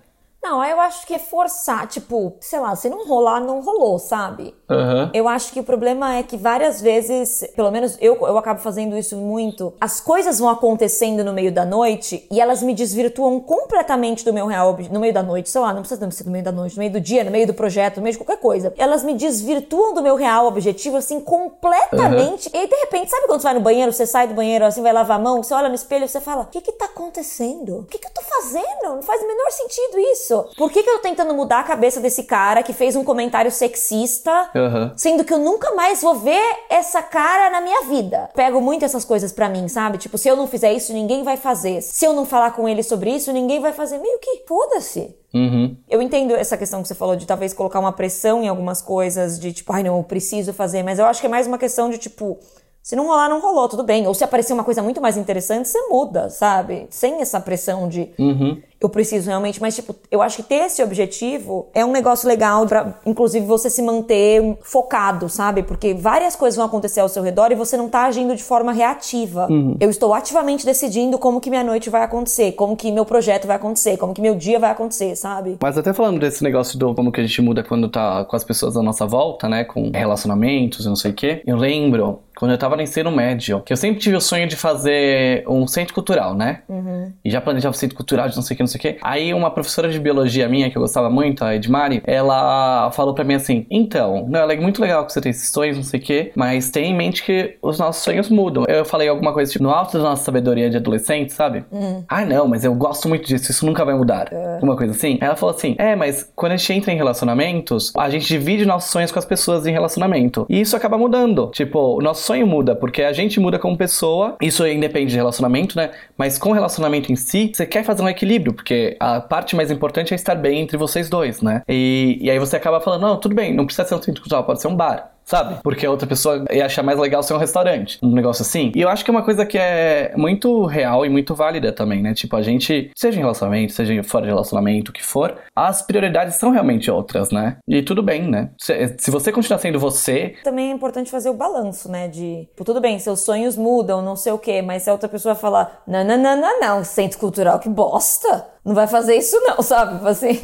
Não, eu acho que é forçar, tipo, sei lá, se não rolar, não rolou, sabe? Uhum. Eu acho que o problema é que várias vezes, pelo menos eu, eu acabo fazendo isso muito, as coisas vão acontecendo no meio da noite e elas me desvirtuam completamente do meu real no meio da noite, sei lá, não precisa ser no meio da noite, no meio do dia, no meio do projeto, no meio de qualquer coisa. Elas me desvirtuam do meu real objetivo, assim, completamente. Uhum. E aí, de repente, sabe quando você vai no banheiro, você sai do banheiro, assim, vai lavar a mão, você olha no espelho e você fala: o que que tá acontecendo? O que que eu tô fazendo? Não faz o menor sentido isso. Por que, que eu tô tentando mudar a cabeça desse cara que fez um comentário sexista, uhum. sendo que eu nunca mais vou ver essa cara na minha vida? Pego muito essas coisas para mim, sabe? Tipo, se eu não fizer isso, ninguém vai fazer. Se eu não falar com ele sobre isso, ninguém vai fazer. Meio que foda-se. Uhum. Eu entendo essa questão que você falou de talvez colocar uma pressão em algumas coisas, de tipo, ai não, eu preciso fazer, mas eu acho que é mais uma questão de tipo se não rolar, não rolou, tudo bem. Ou se aparecer uma coisa muito mais interessante, você muda, sabe? Sem essa pressão de uhum. Eu preciso realmente. Mas, tipo, eu acho que ter esse objetivo é um negócio legal pra, inclusive, você se manter focado, sabe? Porque várias coisas vão acontecer ao seu redor e você não tá agindo de forma reativa. Uhum. Eu estou ativamente decidindo como que minha noite vai acontecer, como que meu projeto vai acontecer, como que meu dia vai acontecer, sabe? Mas até falando desse negócio do como que a gente muda quando tá com as pessoas à nossa volta, né? Com relacionamentos e não sei o quê. Eu lembro quando eu tava no ensino médio, que eu sempre tive o sonho de fazer um centro cultural, né? Uhum. E já planejava um centro cultural de não sei o que, não sei o que. Aí uma professora de biologia minha, que eu gostava muito, a Edmari, ela falou pra mim assim: então, não, é muito legal que você tem esses sonhos, não sei o que, mas tenha em mente que os nossos sonhos mudam. Eu falei alguma coisa tipo, no alto da nossa sabedoria de adolescente, sabe? Uhum. Ah, não, mas eu gosto muito disso, isso nunca vai mudar. Uhum. Uma coisa assim. Ela falou assim: é, mas quando a gente entra em relacionamentos, a gente divide nossos sonhos com as pessoas em relacionamento. E isso acaba mudando. Tipo, o nosso sonho muda, porque a gente muda como pessoa, isso independe de relacionamento, né? Mas com o relacionamento em si, você quer fazer um equilíbrio, porque a parte mais importante é estar bem entre vocês dois, né? E, e aí você acaba falando, não, tudo bem, não precisa ser um centro cultural, pode ser um bar sabe? Porque a outra pessoa ia achar mais legal ser um restaurante, um negócio assim. E eu acho que é uma coisa que é muito real e muito válida também, né? Tipo, a gente, seja em relacionamento, seja fora de relacionamento, o que for, as prioridades são realmente outras, né? E tudo bem, né? Se, se você continuar sendo você. Também é importante fazer o balanço, né? De, tipo, tudo bem, seus sonhos mudam, não sei o quê, mas se a outra pessoa falar, não, não, não, não, não, centro cultural, que bosta! Não vai fazer isso, não, (laughs) sabe? Assim.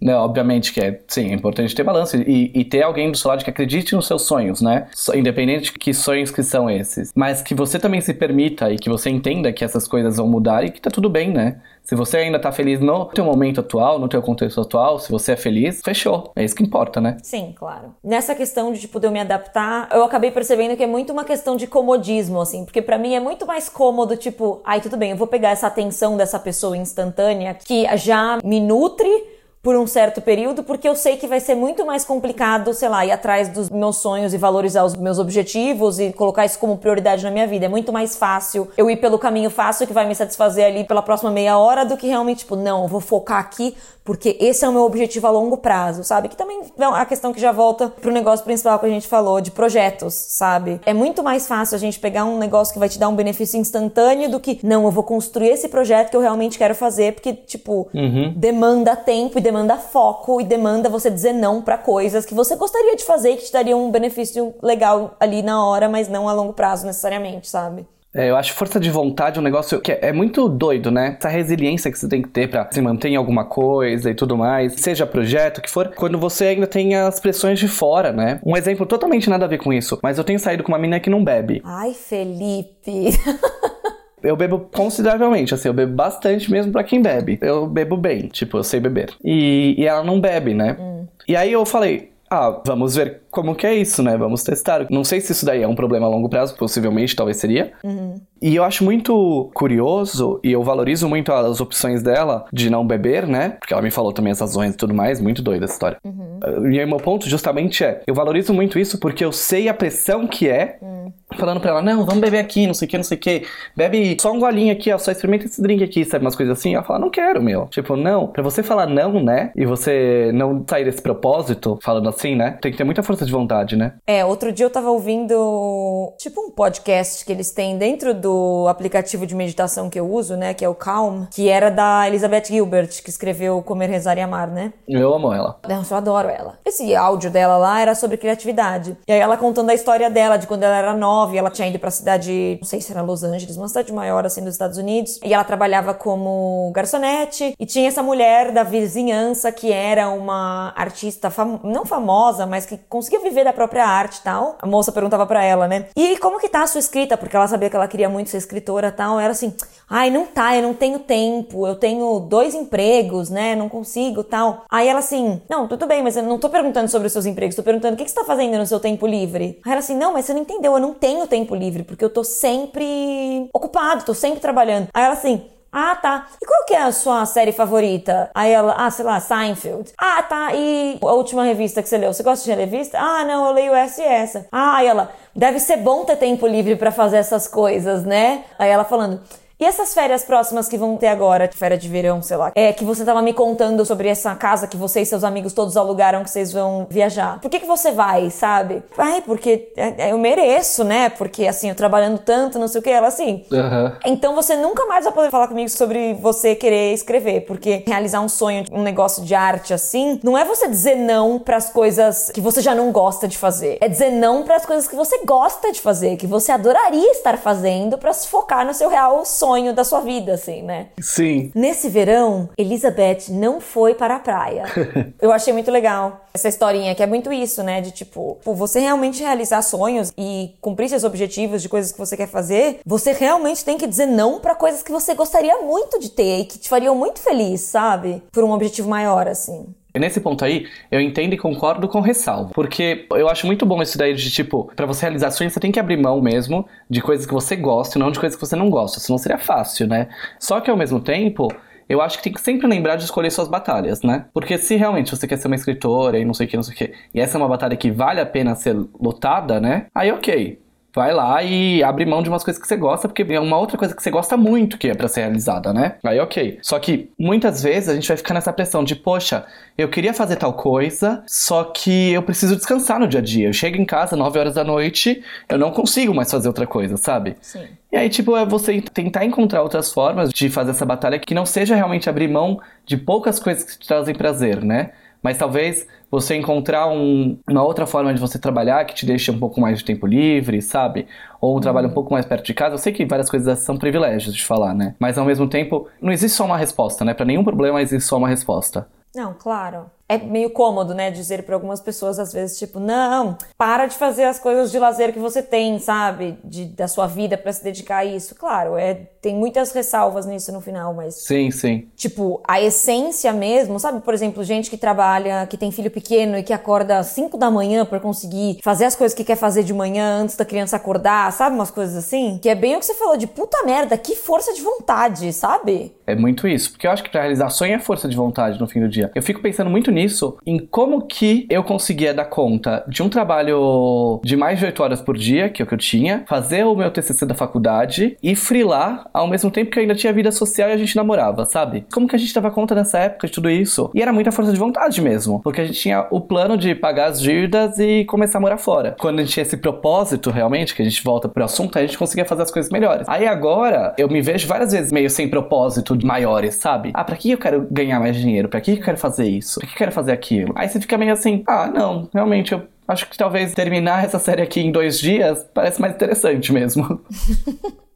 Não, obviamente que é, sim, é importante ter balanço e, e, ter alguém do seu lado que acredite nos seus sonhos, né? Independente de que sonhos que são esses. Mas que você também se permita e que você entenda que essas coisas vão mudar e que tá tudo bem, né? Se você ainda tá feliz no teu momento atual, no teu contexto atual, se você é feliz, fechou. É isso que importa, né? Sim, claro. Nessa questão de, tipo, de eu me adaptar, eu acabei percebendo que é muito uma questão de comodismo, assim. Porque para mim é muito mais cômodo, tipo, ai, tudo bem, eu vou pegar essa atenção dessa pessoa instantânea que já me nutre por um certo período, porque eu sei que vai ser muito mais complicado, sei lá, ir atrás dos meus sonhos e valorizar os meus objetivos e colocar isso como prioridade na minha vida. É muito mais fácil eu ir pelo caminho fácil que vai me satisfazer ali pela próxima meia hora do que realmente, tipo, não, eu vou focar aqui porque esse é o meu objetivo a longo prazo, sabe? Que também é a questão que já volta pro negócio principal que a gente falou, de projetos, sabe? É muito mais fácil a gente pegar um negócio que vai te dar um benefício instantâneo do que, não, eu vou construir esse projeto que eu realmente quero fazer, porque, tipo, uhum. demanda tempo e demanda foco e demanda você dizer não para coisas que você gostaria de fazer e que te dariam um benefício legal ali na hora, mas não a longo prazo necessariamente, sabe? É, eu acho força de vontade um negócio que é, é, muito doido, né? Essa resiliência que você tem que ter pra se manter em alguma coisa e tudo mais, seja projeto, que for, quando você ainda tem as pressões de fora, né? Um exemplo totalmente nada a ver com isso, mas eu tenho saído com uma menina que não bebe. Ai, Felipe. (laughs) Eu bebo consideravelmente, assim, eu bebo bastante mesmo para quem bebe. Eu bebo bem, tipo, eu sei beber. E, e ela não bebe, né? Hum. E aí eu falei, ah, vamos ver como que é isso, né? Vamos testar. Não sei se isso daí é um problema a longo prazo, possivelmente, talvez seria. Uhum. E eu acho muito curioso e eu valorizo muito as opções dela de não beber, né? Porque ela me falou também as razões e tudo mais, muito doida essa história. Uhum. E aí, meu ponto justamente é: eu valorizo muito isso porque eu sei a pressão que é. Uhum. Falando pra ela, não, vamos beber aqui, não sei o que, não sei o que. Bebe só um golinho aqui, ó, só experimenta esse drink aqui, sabe? Umas coisas assim. Ela fala, não quero, meu. Tipo, não. Pra você falar não, né? E você não sair desse propósito, falando assim, né? Tem que ter muita força de vontade, né? É, outro dia eu tava ouvindo, tipo, um podcast que eles têm dentro do do aplicativo de meditação que eu uso, né, que é o Calm, que era da Elizabeth Gilbert, que escreveu Comer, Rezar e Amar, né? Eu amo ela. Eu adoro ela. Esse áudio dela lá era sobre criatividade. E aí ela contando a história dela, de quando ela era nova, e ela tinha ido pra cidade, não sei se era Los Angeles, uma cidade maior, assim, dos Estados Unidos. E ela trabalhava como garçonete, e tinha essa mulher da vizinhança que era uma artista, fam não famosa, mas que conseguia viver da própria arte e tal. A moça perguntava para ela, né? E como que tá a sua escrita? Porque ela sabia que ela queria muito ser escritora tal, era assim, ai, não tá, eu não tenho tempo, eu tenho dois empregos, né, não consigo tal. Aí ela assim, não, tudo bem, mas eu não tô perguntando sobre os seus empregos, tô perguntando o que, que você tá fazendo no seu tempo livre. Aí ela assim, não, mas você não entendeu, eu não tenho tempo livre, porque eu tô sempre ocupado, tô sempre trabalhando. Aí ela assim, ah, tá. E qual que é a sua série favorita? Aí ela, ah, sei lá, Seinfeld. Ah, tá. E a última revista que você leu? Você gosta de revista? Ah, não, eu leio essa e essa. Ah, aí ela, deve ser bom ter tempo livre para fazer essas coisas, né? Aí ela falando, e essas férias próximas que vão ter agora, férias de verão, sei lá, é que você tava me contando sobre essa casa que você e seus amigos todos alugaram que vocês vão viajar. Por que que você vai, sabe? Ai, porque é, é, eu mereço, né? Porque assim, eu trabalhando tanto, não sei o que, ela assim. Uhum. Então você nunca mais vai poder falar comigo sobre você querer escrever, porque realizar um sonho, um negócio de arte assim, não é você dizer não para as coisas que você já não gosta de fazer. É dizer não para as coisas que você gosta de fazer, que você adoraria estar fazendo para se focar no seu real sonho sonho da sua vida, assim, né? Sim. Nesse verão, Elizabeth não foi para a praia. (laughs) Eu achei muito legal essa historinha, que é muito isso, né? De tipo, você realmente realizar sonhos e cumprir seus objetivos de coisas que você quer fazer, você realmente tem que dizer não para coisas que você gostaria muito de ter e que te fariam muito feliz, sabe? Por um objetivo maior, assim. Nesse ponto aí, eu entendo e concordo com ressalvo. Porque eu acho muito bom isso daí de, tipo, para você realizar sonhos, você tem que abrir mão mesmo de coisas que você gosta e não de coisas que você não gosta. Senão seria fácil, né? Só que ao mesmo tempo, eu acho que tem que sempre lembrar de escolher suas batalhas, né? Porque se realmente você quer ser uma escritora e não sei o que, não sei o que, e essa é uma batalha que vale a pena ser lutada, né? Aí ok. Vai lá e abre mão de umas coisas que você gosta, porque é uma outra coisa que você gosta muito que é para ser realizada, né? Aí ok. Só que muitas vezes a gente vai ficar nessa pressão de, poxa, eu queria fazer tal coisa, só que eu preciso descansar no dia a dia. Eu chego em casa 9 horas da noite, eu não consigo mais fazer outra coisa, sabe? Sim. E aí, tipo, é você tentar encontrar outras formas de fazer essa batalha que não seja realmente abrir mão de poucas coisas que te trazem prazer, né? Mas talvez você encontrar um, uma outra forma de você trabalhar que te deixe um pouco mais de tempo livre, sabe? Ou um trabalho um pouco mais perto de casa. Eu sei que várias coisas são privilégios de falar, né? Mas ao mesmo tempo, não existe só uma resposta, né? Para nenhum problema existe só uma resposta. Não, claro é meio cômodo, né, dizer para algumas pessoas às vezes tipo, não, para de fazer as coisas de lazer que você tem, sabe, de, da sua vida para se dedicar a isso. Claro, é tem muitas ressalvas nisso no final, mas Sim, sim. Tipo, a essência mesmo, sabe, por exemplo, gente que trabalha, que tem filho pequeno e que acorda às 5 da manhã para conseguir fazer as coisas que quer fazer de manhã antes da criança acordar, sabe, umas coisas assim, que é bem o que você falou de puta merda, que força de vontade, sabe? É muito isso, porque eu acho que pra realizar sonho é força de vontade no fim do dia. Eu fico pensando muito nisso nisso em como que eu conseguia dar conta de um trabalho de mais de 8 horas por dia, que é o que eu tinha, fazer o meu TCC da faculdade e frilar ao mesmo tempo que eu ainda tinha vida social e a gente namorava, sabe? Como que a gente dava conta nessa época de tudo isso? E era muita força de vontade mesmo, porque a gente tinha o plano de pagar as dívidas e começar a morar fora. Quando a gente tinha esse propósito realmente, que a gente volta pro assunto, a gente conseguia fazer as coisas melhores. Aí agora, eu me vejo várias vezes meio sem propósito maiores, sabe? Ah, pra que eu quero ganhar mais dinheiro? Pra que eu quero fazer isso? Pra que eu quero fazer aquilo? Aí você fica meio assim, ah, não, realmente eu acho que talvez terminar essa série aqui em dois dias parece mais interessante mesmo. (laughs)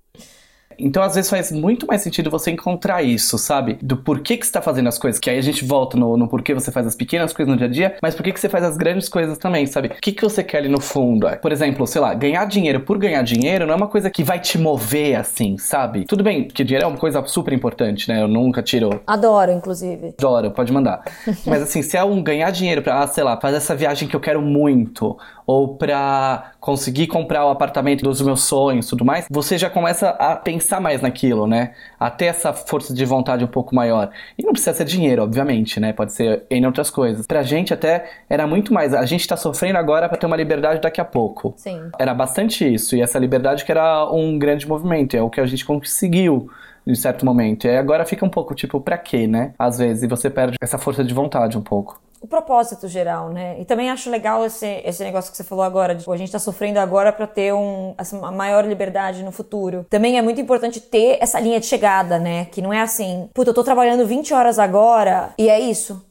Então, às vezes, faz muito mais sentido você encontrar isso, sabe? Do porquê que você tá fazendo as coisas. Que aí a gente volta no, no porquê você faz as pequenas coisas no dia a dia, mas porquê que você faz as grandes coisas também, sabe? O que, que você quer ali no fundo? Por exemplo, sei lá, ganhar dinheiro por ganhar dinheiro não é uma coisa que vai te mover assim, sabe? Tudo bem, que dinheiro é uma coisa super importante, né? Eu nunca tiro. Adoro, inclusive. Adoro, pode mandar. mas assim, se é um ganhar dinheiro pra, ah, sei lá, fazer essa viagem que eu quero muito, ou pra conseguir comprar o apartamento dos meus sonhos tudo mais, você já começa a pensar mais naquilo, né? A ter essa força de vontade um pouco maior. E não precisa ser dinheiro, obviamente, né? Pode ser em outras coisas. Pra gente até era muito mais. A gente tá sofrendo agora para ter uma liberdade daqui a pouco. Sim. Era bastante isso. E essa liberdade que era um grande movimento. É o que a gente conseguiu em certo momento. E agora fica um pouco tipo, pra quê, né? Às vezes, e você perde essa força de vontade um pouco o propósito geral, né? E também acho legal esse, esse negócio que você falou agora, de tipo, a gente tá sofrendo agora para ter um, assim, uma maior liberdade no futuro. Também é muito importante ter essa linha de chegada, né? Que não é assim, puta, eu tô trabalhando 20 horas agora e é isso.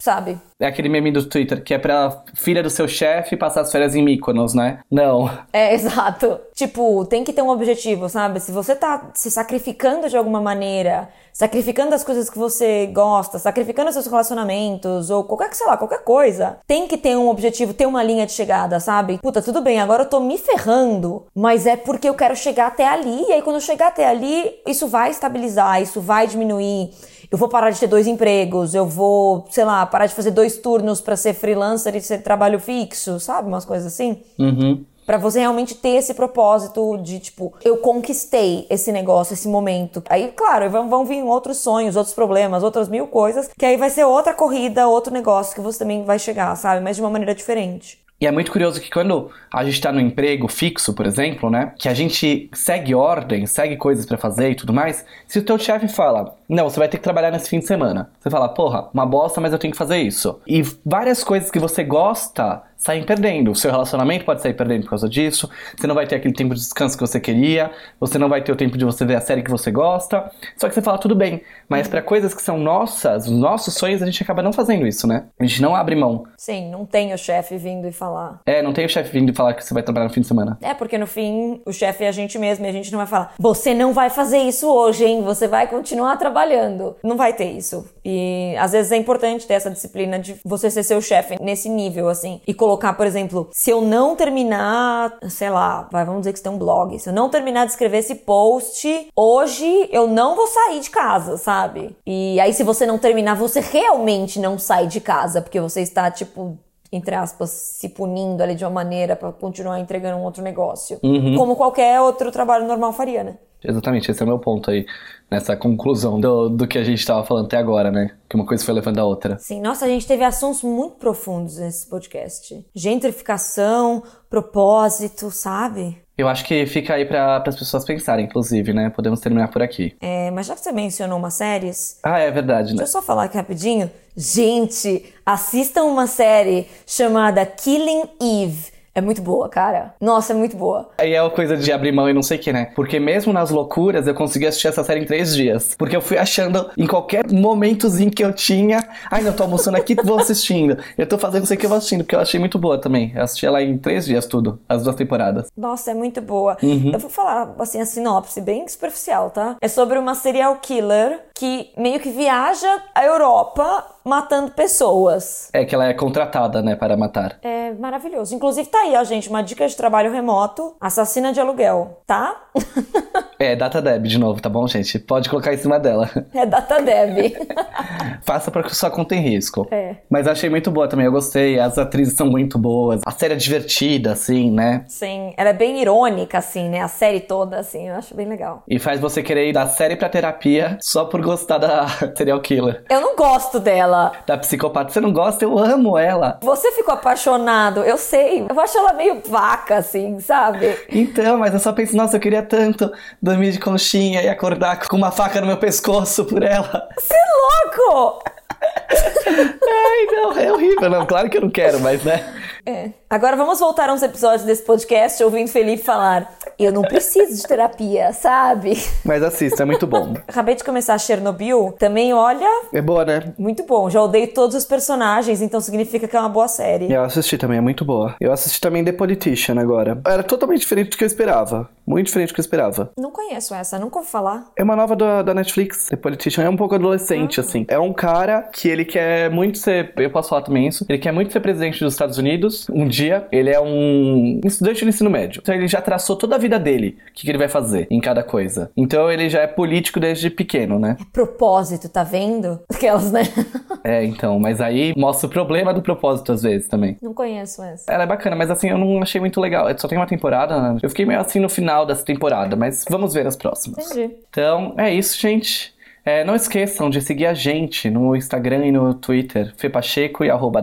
Sabe? É aquele meme do Twitter que é pra filha do seu chefe passar as férias em Mykonos, né? Não. É, (laughs) exato. Tipo, tem que ter um objetivo, sabe? Se você tá se sacrificando de alguma maneira, sacrificando as coisas que você gosta, sacrificando seus relacionamentos, ou qualquer, sei lá, qualquer coisa, tem que ter um objetivo, ter uma linha de chegada, sabe? Puta, tudo bem, agora eu tô me ferrando, mas é porque eu quero chegar até ali, e aí quando eu chegar até ali, isso vai estabilizar, isso vai diminuir eu vou parar de ter dois empregos, eu vou, sei lá, parar de fazer dois turnos para ser freelancer e ser trabalho fixo, sabe? Umas coisas assim. Uhum. Pra você realmente ter esse propósito de, tipo, eu conquistei esse negócio, esse momento. Aí, claro, vão, vão vir outros sonhos, outros problemas, outras mil coisas, que aí vai ser outra corrida, outro negócio que você também vai chegar, sabe? Mas de uma maneira diferente. E é muito curioso que quando a gente está no emprego fixo, por exemplo, né? Que a gente segue ordem, segue coisas para fazer e tudo mais. Se o teu chefe fala, não, você vai ter que trabalhar nesse fim de semana. Você fala, porra, uma bosta, mas eu tenho que fazer isso. E várias coisas que você gosta saem perdendo. O seu relacionamento pode sair perdendo por causa disso. Você não vai ter aquele tempo de descanso que você queria. Você não vai ter o tempo de você ver a série que você gosta. Só que você fala tudo bem. Mas para coisas que são nossas, os nossos sonhos, a gente acaba não fazendo isso, né? A gente não abre mão. Sim, não tem o chefe vindo e falar. É, não tem o chefe vindo e falar que você vai trabalhar no fim de semana. É, porque no fim o chefe é a gente mesmo e a gente não vai falar: "Você não vai fazer isso hoje, hein? Você vai continuar trabalhando". Não vai ter isso. E às vezes é importante ter essa disciplina de você ser seu chefe nesse nível assim e colocar, por exemplo, se eu não terminar, sei lá, vai, vamos dizer que você tem um blog, se eu não terminar de escrever esse post, hoje eu não vou sair de casa, sabe? E aí, se você não terminar, você realmente não sai de casa, porque você está, tipo, entre aspas, se punindo ali de uma maneira para continuar entregando um outro negócio. Uhum. Como qualquer outro trabalho normal faria, né? Exatamente, esse é o meu ponto aí, nessa conclusão do, do que a gente estava falando até agora, né? Que uma coisa foi levando a outra. Sim, nossa, a gente teve assuntos muito profundos nesse podcast. Gentrificação, propósito, sabe? Eu acho que fica aí para as pessoas pensarem, inclusive, né? Podemos terminar por aqui. É, mas já que você mencionou umas séries. Ah, é verdade, né? Deixa eu só falar aqui rapidinho. Gente, assistam uma série chamada Killing Eve. É muito boa, cara. Nossa, é muito boa. Aí é uma coisa de abrir mão e não sei o que, né? Porque mesmo nas loucuras eu consegui assistir essa série em três dias. Porque eu fui achando em qualquer momentozinho que eu tinha. Ai, não, tô almoçando aqui, vou assistindo. Eu tô fazendo isso aqui, eu vou assistindo, porque eu achei muito boa também. Eu assisti ela em três dias, tudo. As duas temporadas. Nossa, é muito boa. Eu vou falar, assim, a sinopse bem superficial, tá? É sobre uma serial killer que meio que viaja a Europa matando pessoas. É que ela é contratada, né, para matar. É maravilhoso. Inclusive, tá aí, ó, gente, uma dica de trabalho remoto: assassina de aluguel, tá? (laughs) É, Data Deb de novo, tá bom, gente? Pode colocar em cima dela. (laughs) é data deb. (laughs) Faça porque sua conta tem risco. É. Mas achei muito boa também, eu gostei. As atrizes são muito boas. A série é divertida, assim, né? Sim, ela é bem irônica, assim, né? A série toda, assim, eu acho bem legal. E faz você querer ir da série pra terapia só por gostar da serial killer. Eu não gosto dela. Da psicopata. Você não gosta? Eu amo ela. Você ficou apaixonado, eu sei. Eu acho ela meio vaca, assim, sabe? Então, mas eu só penso, nossa, eu queria tanto dormir de conchinha e acordar com uma faca no meu pescoço por ela. Você é louco! (laughs) Ai, não, é horrível. Não, claro que eu não quero, mas né? É. Agora vamos voltar a uns episódios desse podcast ouvindo Felipe falar: Eu não preciso de terapia, sabe? Mas assista, é muito bom. (laughs) Acabei de começar Chernobyl, também olha, É boa, né? muito bom. Já odeio todos os personagens, então significa que é uma boa série. Eu assisti também, é muito boa. Eu assisti também The Politician agora. Era totalmente diferente do que eu esperava. Muito diferente do que eu esperava. Não conheço essa, nunca ouvi falar. É uma nova da, da Netflix. The Politician é um pouco adolescente, assim. É um cara que ele quer muito ser. Eu posso falar também isso. Ele quer muito ser presidente dos Estados Unidos. Um dia, ele é um estudante de ensino médio. Então ele já traçou toda a vida dele. O que, que ele vai fazer em cada coisa. Então ele já é político desde pequeno, né? Propósito, tá vendo? Aquelas, né? (laughs) É, então. Mas aí mostra o problema do propósito às vezes também. Não conheço essa. Ela é bacana, mas assim, eu não achei muito legal. Só tem uma temporada, né? Eu fiquei meio assim no final dessa temporada, mas vamos ver as próximas. Entendi. Então, é isso, gente. É, não esqueçam de seguir a gente no Instagram e no Twitter, Fepacheco e arroba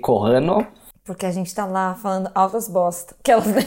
Corrano. Porque a gente tá lá falando altas bosta. Aquelas, né?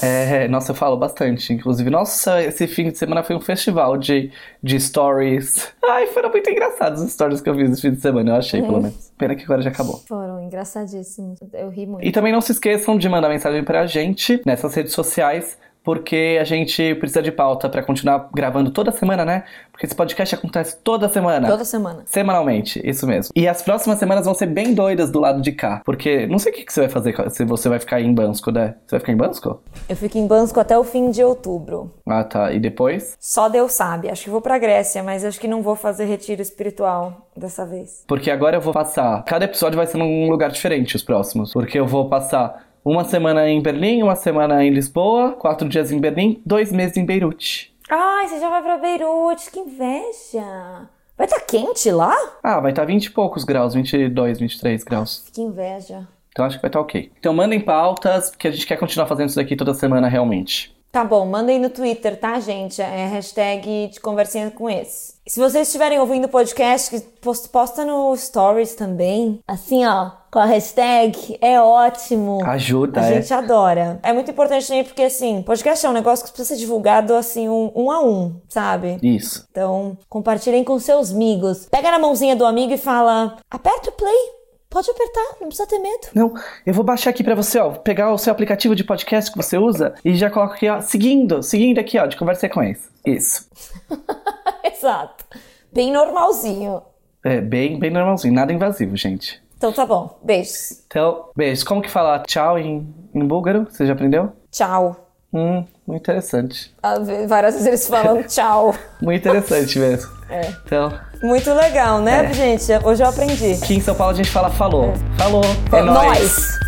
É, nossa, eu falo bastante. Inclusive, nossa, esse fim de semana foi um festival de, de stories. Ai, foram muito engraçados os stories que eu fiz esse fim de semana, eu achei, pelo menos. Pena que agora já acabou. Foram engraçadíssimos. Eu ri muito. E também não se esqueçam de mandar mensagem pra gente nessas redes sociais, porque a gente precisa de pauta pra continuar gravando toda semana, né? Porque esse podcast acontece toda semana. Toda semana. Semanalmente, isso mesmo. E as próximas semanas vão ser bem doidas do lado de cá. Porque não sei o que, que você vai fazer se você vai ficar em Bansco, né? Você vai ficar em Bansco? Eu fico em Bansco até o fim de outubro. Ah, tá. E depois? Só Deus sabe. Acho que vou pra Grécia, mas acho que não vou fazer retiro espiritual dessa vez. Porque agora eu vou passar. Cada episódio vai ser num lugar diferente, os próximos. Porque eu vou passar uma semana em Berlim, uma semana em Lisboa, quatro dias em Berlim, dois meses em Beirute. Ai, você já vai pra Beirute, que inveja. Vai tá quente lá? Ah, vai estar 20 e poucos graus, 22, 23 graus. Que inveja. Então acho que vai estar ok. Então mandem pautas, porque a gente quer continuar fazendo isso daqui toda semana realmente. Tá bom, mandem no Twitter, tá, gente? É hashtag de conversinha com esse. Se vocês estiverem ouvindo o podcast, post- posta no Stories também. Assim, ó, com a hashtag. É ótimo. Ajuda, A é. gente adora. É muito importante também porque, assim, podcast é um negócio que precisa ser divulgado, assim, um, um a um, sabe? Isso. Então, compartilhem com seus amigos. Pega na mãozinha do amigo e fala: aperta o play. Pode apertar, não precisa ter medo. Não, eu vou baixar aqui pra você, ó, pegar o seu aplicativo de podcast que você usa e já coloco aqui, ó, seguindo, seguindo aqui, ó, de conversa com eles. Isso. (laughs) Exato. Bem normalzinho. É bem, bem normalzinho, nada invasivo, gente. Então tá bom. Beijos. Então, beijo. Como que fala tchau em, em búlgaro? Você já aprendeu? Tchau. Hum, muito interessante. Ah, Várias vezes eles falam (laughs) tchau. Muito interessante mesmo. É. Então, Muito legal, né, gente? Hoje eu aprendi. aqui em São Paulo a gente fala falou. Falou. É, nóis. Nós.